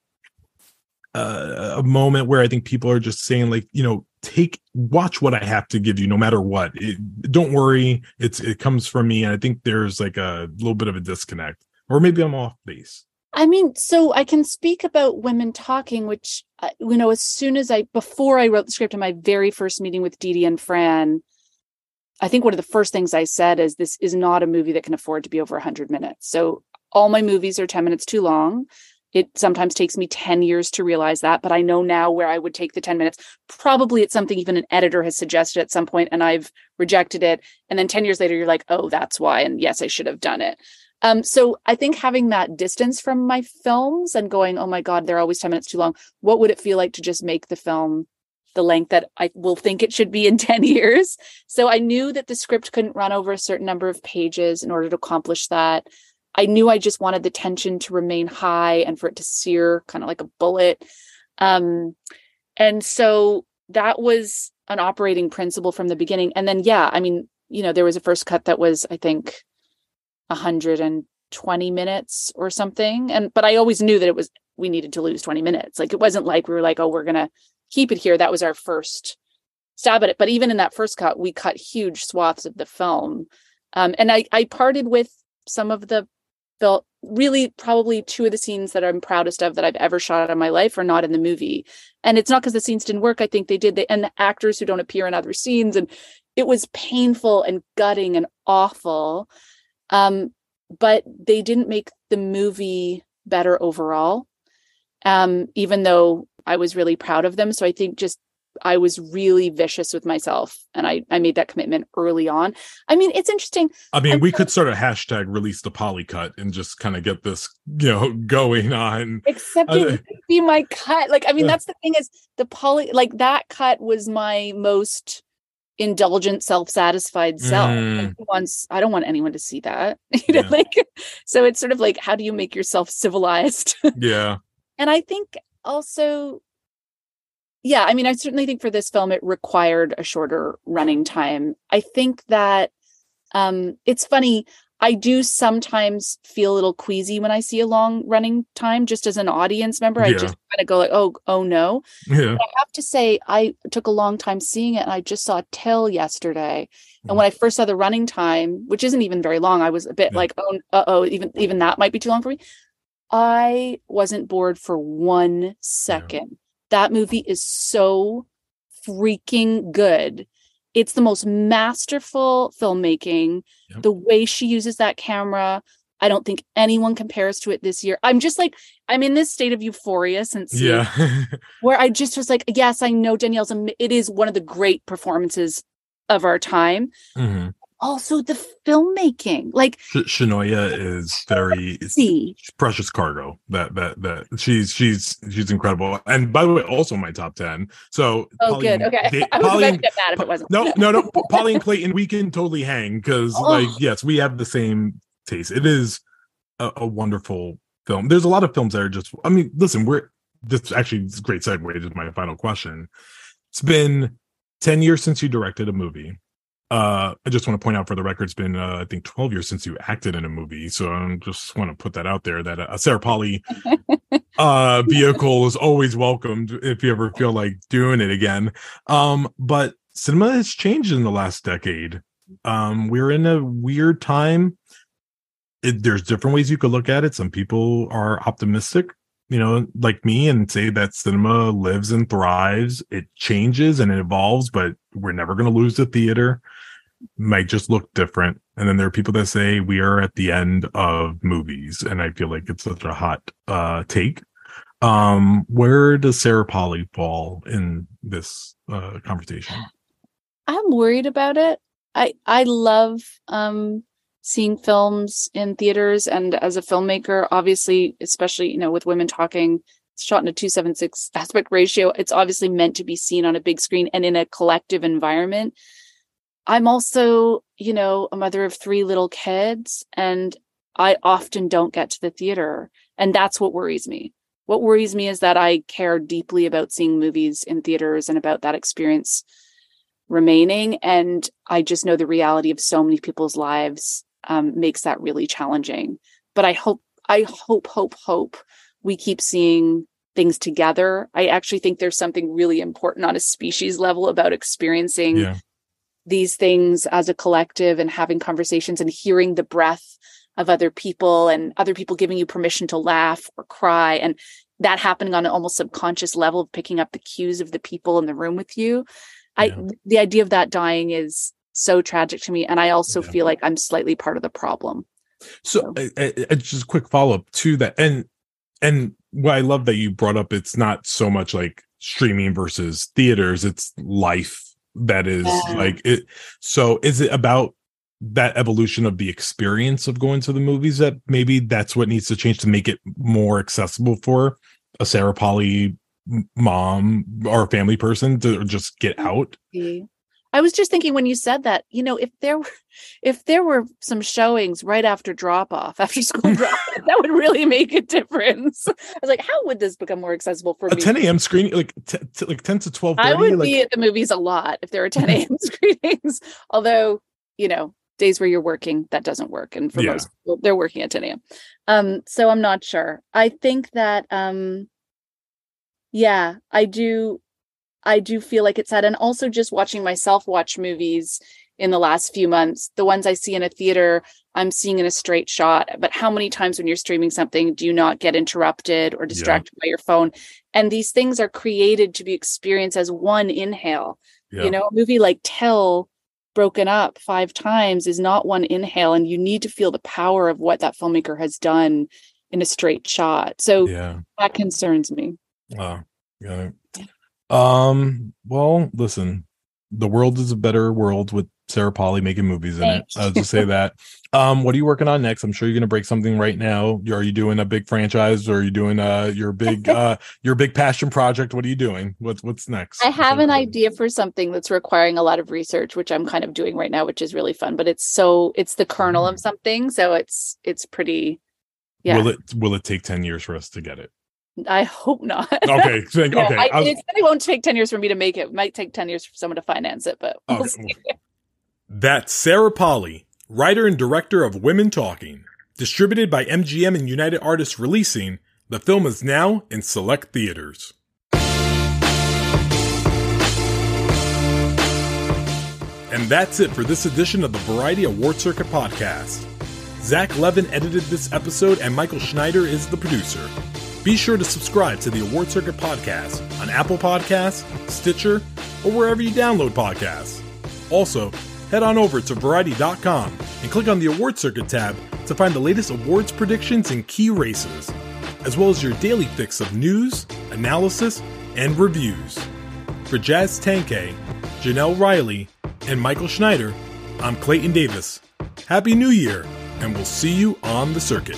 a moment where I think people are just saying, like, you know, take watch what I have to give you, no matter what. It, don't worry, it's it comes from me, and I think there's like a little bit of a disconnect, or maybe I'm off base. I mean, so I can speak about women talking, which uh, you know, as soon as I before I wrote the script in my very first meeting with Dee and Fran, I think one of the first things I said is this is not a movie that can afford to be over 100 minutes. So all my movies are 10 minutes too long. It sometimes takes me 10 years to realize that, but I know now where I would take the 10 minutes. Probably it's something even an editor has suggested at some point and I've rejected it. And then 10 years later, you're like, oh, that's why. And yes, I should have done it. Um, so I think having that distance from my films and going, oh my God, they're always 10 minutes too long. What would it feel like to just make the film the length that I will think it should be in 10 years? So I knew that the script couldn't run over a certain number of pages in order to accomplish that. I knew I just wanted the tension to remain high and for it to sear kind of like a bullet. Um, and so that was an operating principle from the beginning. And then, yeah, I mean, you know, there was a first cut that was, I think, 120 minutes or something. And but I always knew that it was we needed to lose 20 minutes. Like it wasn't like we were like, oh, we're gonna keep it here. That was our first stab at it. But even in that first cut, we cut huge swaths of the film. Um, and I I parted with some of the felt really probably two of the scenes that I'm proudest of that I've ever shot in my life are not in the movie. And it's not because the scenes didn't work. I think they did. They, and the actors who don't appear in other scenes. And it was painful and gutting and awful. Um, but they didn't make the movie better overall. Um, even though I was really proud of them. So I think just I was really vicious with myself and I, I made that commitment early on. I mean, it's interesting. I mean, we could sort of hashtag release the Polley cut and just kind of get this, you know, going on. Except it uh, be my cut. Like, I mean, that's the thing is the Polley, like that cut was my most indulgent self-satisfied self mm. wants i don't want anyone to see that you know yeah. like so it's sort of like how do you make yourself civilized yeah and i think also yeah i mean i certainly think for this film it required a shorter running time i think that um it's funny I do sometimes feel a little queasy when I see a long running time, just as an audience member. I just kind of go like, oh, oh no. Yeah. But I have to say, I took a long time seeing it, and I just saw Till yesterday. And mm. when I first saw the running time, which isn't even very long, I was a bit yeah. like, oh, oh, even even that might be too long for me. I wasn't bored for one second. Yeah. That movie is so freaking good it's the most masterful filmmaking. Yep. The way she uses that camera, I don't think anyone compares to it this year. I'm just like, I'm in this state of euphoria since yeah, where I just was like, yes, I know Danielle's. It is one of the great performances of our time. Mm-hmm also the filmmaking like Sh- Chinonye is very precious cargo. That that that she's she's she's incredible. And by the way also my top 10 so oh Polley good. okay. They, i was Polley, about to get mad if it wasn't. no no no. Polley and clayton we can totally hang because oh. like yes we have the same taste. It is a, a, wonderful film. There's a lot of films that are just i mean listen we're this actually is a great segue to my final question. It's been 10 years since you directed a movie uh i just want to point out for the record it's been uh, i think 12 years since you acted in a movie so i just want to put that out there that a sarah polley uh vehicle is always welcomed if you ever feel like doing it again. Um but cinema has changed in the last decade. Um we're in a weird time. It, there's different ways you could look at it. Some people are optimistic you know like me and say that cinema lives and thrives. It changes and it evolves but we're never going to lose the theater might just look different. And then there are people that say we are at the end of movies. And I feel like it's such a hot uh, take. Um, where does Sarah Polley fall in this uh, conversation? I'm worried about it. I I love um, seeing films in theaters, and as a filmmaker, obviously, especially you know with women talking, it's shot in a two seven six aspect ratio. It's obviously meant to be seen on a big screen and in a collective environment. I'm also, you know, a mother of three little kids and I often don't get to the theater. And that's what worries me. what worries me is that I care deeply about seeing movies in theaters and about that experience remaining. And I just know the reality of so many people's lives um, makes that really challenging. But I hope, I hope, hope, hope we keep seeing things together. I actually think there's something really important on a species level about experiencing Yeah. These things as a collective and having conversations and hearing the breath of other people and other people giving you permission to laugh or cry and that happening on an almost subconscious level of picking up the cues of the people in the room with you. I the idea of that dying is so tragic to me and i also feel like i'm slightly part of the problem. So, uh, just a quick follow up to that, and and what I love that you brought up, it's not so much like streaming versus theaters; it's life that is Yeah. like it. So, is it about that evolution of the experience of going to the movies that maybe that's what needs to change to make it more accessible for a Sarah Polley mom or a family person to just get mm-hmm. out? I was just thinking when you said that, you know, if there were if there were some showings right after drop off, after school drop off, that would really make a difference. I was like, how would this become more accessible for A me? 10 a.m. screening, like t- t- like 10 to 12 I would like, be at the movies a lot if there were 10 a.m. screenings. Although, you know, days where you're working, that doesn't work. And for Yeah. most people, they're working at 10 a.m. Um, so I'm not sure. I think that um yeah, I do I do feel like it's sad. And also just watching myself watch movies in the last few months, the ones I see in a theater, I'm seeing in a straight shot. But how many times when you're streaming something do you not get interrupted or distracted by your phone? And these things are created to be experienced as one inhale. Yeah. You know, a movie like Tell broken up five times is not one inhale. And you need to feel the power of what that filmmaker has done in a straight shot. So Yeah. that concerns me. Wow. Got it. Um, well, listen, the world is a better world with Sarah Polley making movies in it. I'll just say that. Um, what are you working on next? I'm sure you're gonna break something right now. Are you doing a big franchise or are you doing uh your big uh your big passion project? What are you doing? What's what's next? I have an idea for something that's requiring a lot of research, which I'm kind of doing right now, which is really fun. But it's so it's the kernel of something, so it's it's pretty. Yeah, Will it will it take 10 years for us to get it? I hope not. Okay. so- okay. I, I was- it won't take ten years for me to make it. It might take ten years for someone to finance it, but we'll Okay. see. That's Sarah Polley, writer and director of Women Talking. Distributed by MGM and United Artists Releasing, the film is now in select theaters. And that's it for this edition of the Variety Award Circuit podcast. Zach Levin edited this episode, and Michael Schneider is the producer. Be sure to subscribe to the Award Circuit podcast on Apple Podcasts, Stitcher, or wherever you download podcasts. Also, head on over to Variety.com and click on the Award Circuit tab to find the latest awards predictions and key races, as well as your daily fix of news, analysis, and reviews. For Jazz Tangcay, Jenelle Riley, and Michael Schneider, I'm Clayton Davis. Happy New Year, and we'll see you on the circuit.